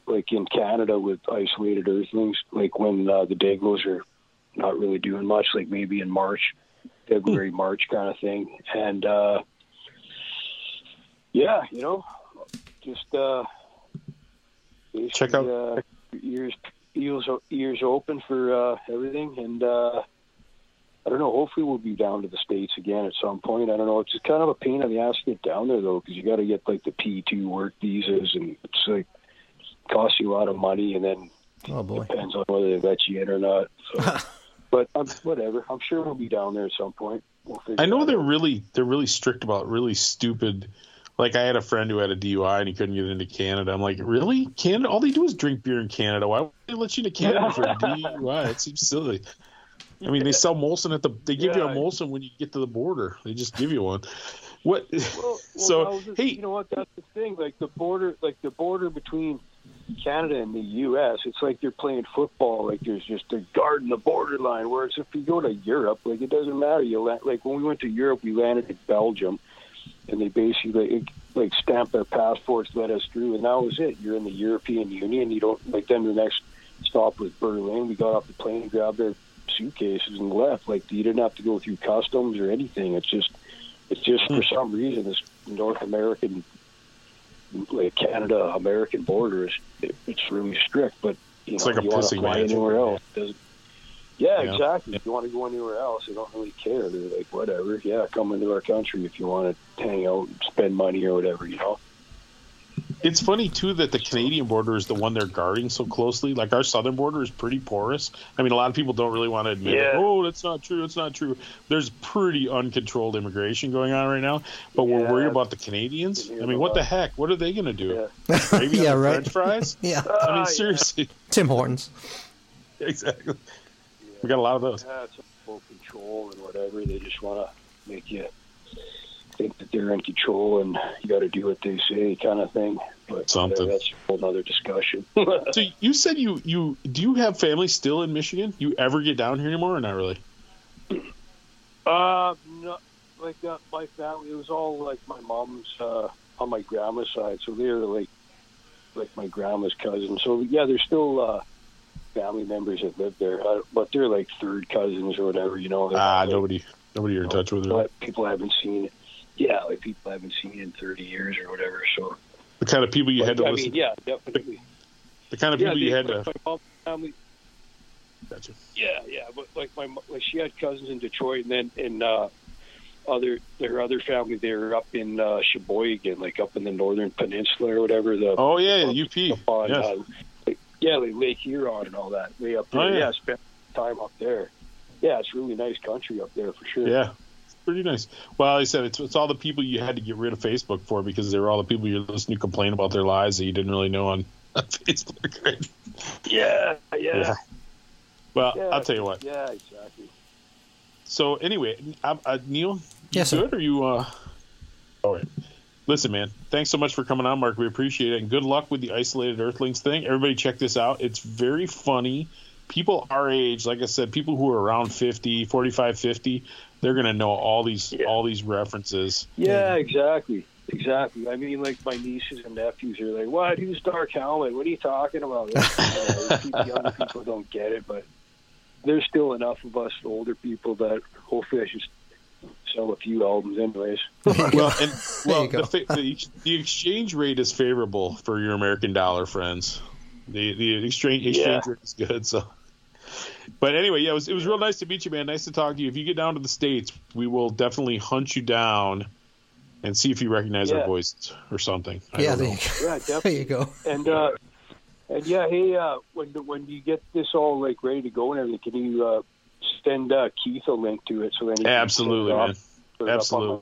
like in Canada with Isolated Earthlings, like when uh, the Dayglos are not really doing much, like maybe in March, February, March kind of thing. And uh yeah, you know, just uh, Check out- uh, ears ears ears open for uh, everything, and uh, I don't know. Hopefully, we'll be down to the states again at some point. I don't know. It's just kind of a pain in the ass to get down there though, because you got to get like the P two work visas, and it's like costs you a lot of money, and then Oh boy. depends on whether they let you in or not. So, but um, whatever. I'm sure we'll be down there at some point. We'll I know they're out. really they're really strict about really stupid. Like I had a friend who had a DUI and he couldn't get into Canada. I'm like, really? Canada? All they do is drink beer in Canada. Why would they let you into Canada for a DUI? It seems silly. I mean, they sell Molson at the. They give you a Yeah. Molson when you get to the border. They just give you one. What? Well, well, so just- hey, you know what? That's the thing. Like the border, like the border between Canada and the U.S. It's like they're playing football. Like there's just they're guarding the borderline. Whereas if you go to Europe, like it doesn't matter. You land, like when we went to Europe, we landed in Belgium, and they basically like, stamped their passports, let us through, and that was it. You're in the European Union. You don't like. Then the next stop was Berlin. We got off the plane grabbed our suitcases and left. Like you didn't have to go through customs or anything. It's just it's just for hmm. some reason this North American, like Canada American border is it, it's really strict. But you It's know, like a you want to fly anywhere else. it Doesn't, yeah, Yeah. exactly. If you want to go anywhere else, they don't really care. They're like, whatever. Yeah, come into our country if you want to hang out, and spend money or whatever. You know. it's funny too that the Canadian border is the one they're guarding so closely. Like our southern border is pretty porous. I mean, a lot of people don't really want to admit, it. Oh, that's not true. It's not true. There's pretty uncontrolled immigration going on right now, but we're worried about the Canadians. I mean, what the heck? What are they going to do? Yeah. Maybe Yeah, right. French fries? Yeah. I Ah, mean, seriously, Tim Hortons. exactly. We got a lot of those. Yeah, it's full control and whatever. They just want to make you think that they're in control and you got to do what they say, kind of thing. But Something. uh, that's a whole other discussion. So you said you you do you have family still in Michigan? You ever get down here anymore, or not really? uh, no, like uh, my family, it was all like my mom's uh, on my grandma's side, so they're like like my grandma's cousins. So yeah, there's still uh, family members that live there, but they're like third cousins or whatever. You know, Ah, like, nobody nobody you're in touch with. But people haven't seen. Yeah, like people haven't seen in 30 years or whatever. So The kind of people you had to I listen. mean, yeah, definitely. The kind of Yeah, people you they- had to. my family. Gotcha. Yeah, yeah, but like my like she had cousins in Detroit, and then in uh, other their other family they were up in uh, Sheboygan, like up in the northern peninsula or whatever. The Oh yeah, yeah, UP. up on, Yes. uh, like, yeah, like Lake Huron and all that, way up there. Oh, yeah. yeah, spent time up there. Yeah, it's really nice country up there for sure. Yeah, pretty nice. Well, I said it's, it's all the people you had to get rid of Facebook for because they were all the people you listened to complain about their lives that you didn't really know on, on Facebook. Right? yeah, yeah. Yeah. Well, Yeah. I'll tell you what. Yeah, exactly. So anyway, uh, uh, Neil, you Yes, sir. good? Or you? Uh... All right. Listen, man. Thanks so much for coming on, Mark. We appreciate it, and good luck with the isolated Earthlings thing. Everybody, check this out. It's very funny. People our age, like I said, people who are around 50, 45, 50, they're gonna know all these Yeah. all these references. Yeah, exactly. Exactly. I mean, like my nieces and nephews are like, "What? Who's Dark Helmet? What are you talking about?" You know, people- younger people don't get it, but there's still enough of us older people that hopefully I should sell a few albums, anyways. Well, and well, the, fa- the the exchange rate is favorable for your American dollar friends. The the exchange exchange Yeah. rate is good. So, but anyway, yeah, it was it was real nice to meet you, man. Nice to talk to you. If you get down to the states, we will definitely hunt you down and see if you recognize Yeah. our voice or something. I yeah, there you, go. Yeah, there definitely. you go. And uh, and yeah, hey, uh, when when you get this all like ready to go and everything, can you uh, send uh, Keith a link to it so then he can Absolutely, put it up- man. up Absolutely.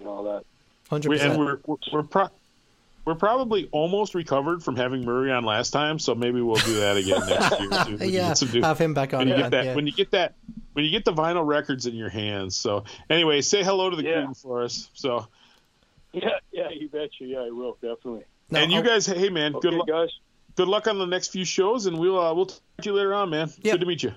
and all that. Hundred We, and we're, we're we're, pro- we're probably almost recovered from having Murray on last time, so maybe we'll do that again next year. Too, Yeah, some new- have him back on when you again. get that yeah. when you get that when you get the vinyl records in your hands. So anyway, say hello to the Yeah. crew for us. So Yeah, yeah, you betcha. Yeah, I will definitely. No, and you I'll- guys, hey man, Okay, good luck. guys. Good luck on the next few shows, and we'll uh, we'll talk to you later on, man. Yeah. Good to meet you.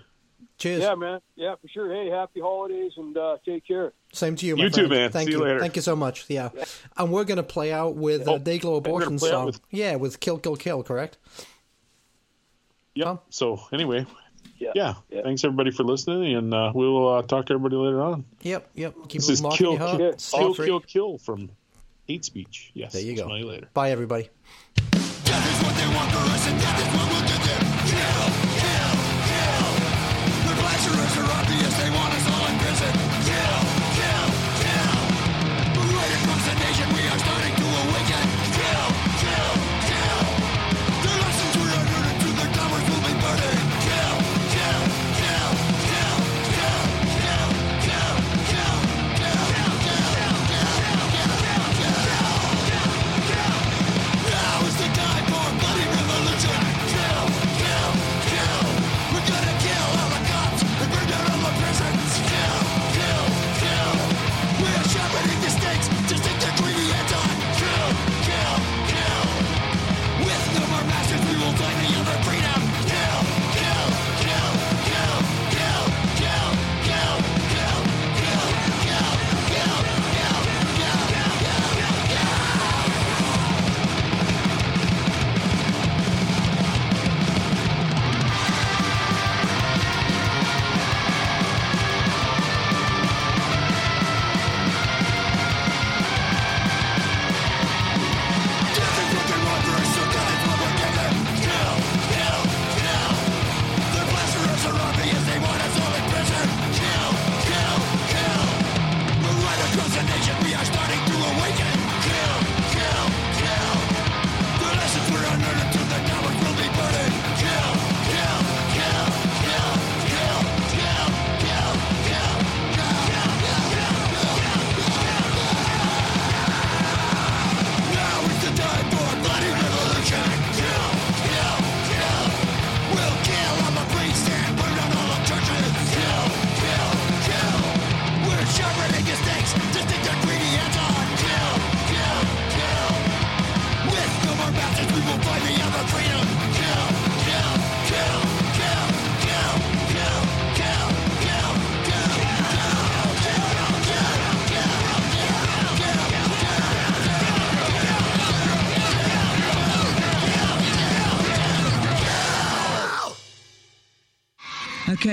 Cheers. Yeah, man. Yeah, for sure. Hey, happy holidays and uh, take care. Same to you, my You too, man. Thank See you you. later. Thank you so much. Yeah. And we're going to play out with Oh, uh, Dayglo Abortion song. with- Yeah, with Kill, Kill, Kill, correct? Yeah. Tom? So anyway, Yeah. yeah. Yeah. Thanks everybody for listening, and uh, we'll uh, talk to everybody later on. Yep, yep. Keep This it is marking kill, your heart. kill, kill, free. kill, kill from hate speech. Yes. There you go. Smell you later. Bye, everybody.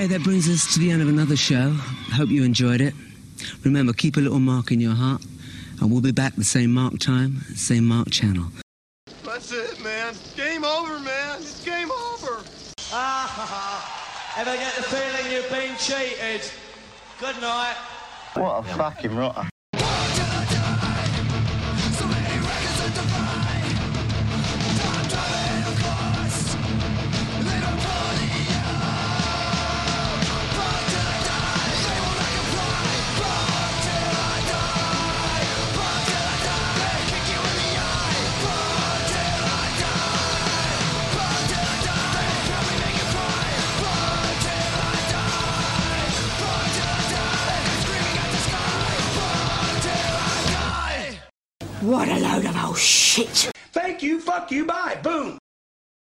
Okay, that brings us to the end of another show. Hope you enjoyed it. Remember, keep a little mark in your heart, and we'll be back the same mark time, same mark channel. That's it, man. Game over, man. It's game over. Ah, ever get the feeling you've been cheated? Good night. What a fucking rotter.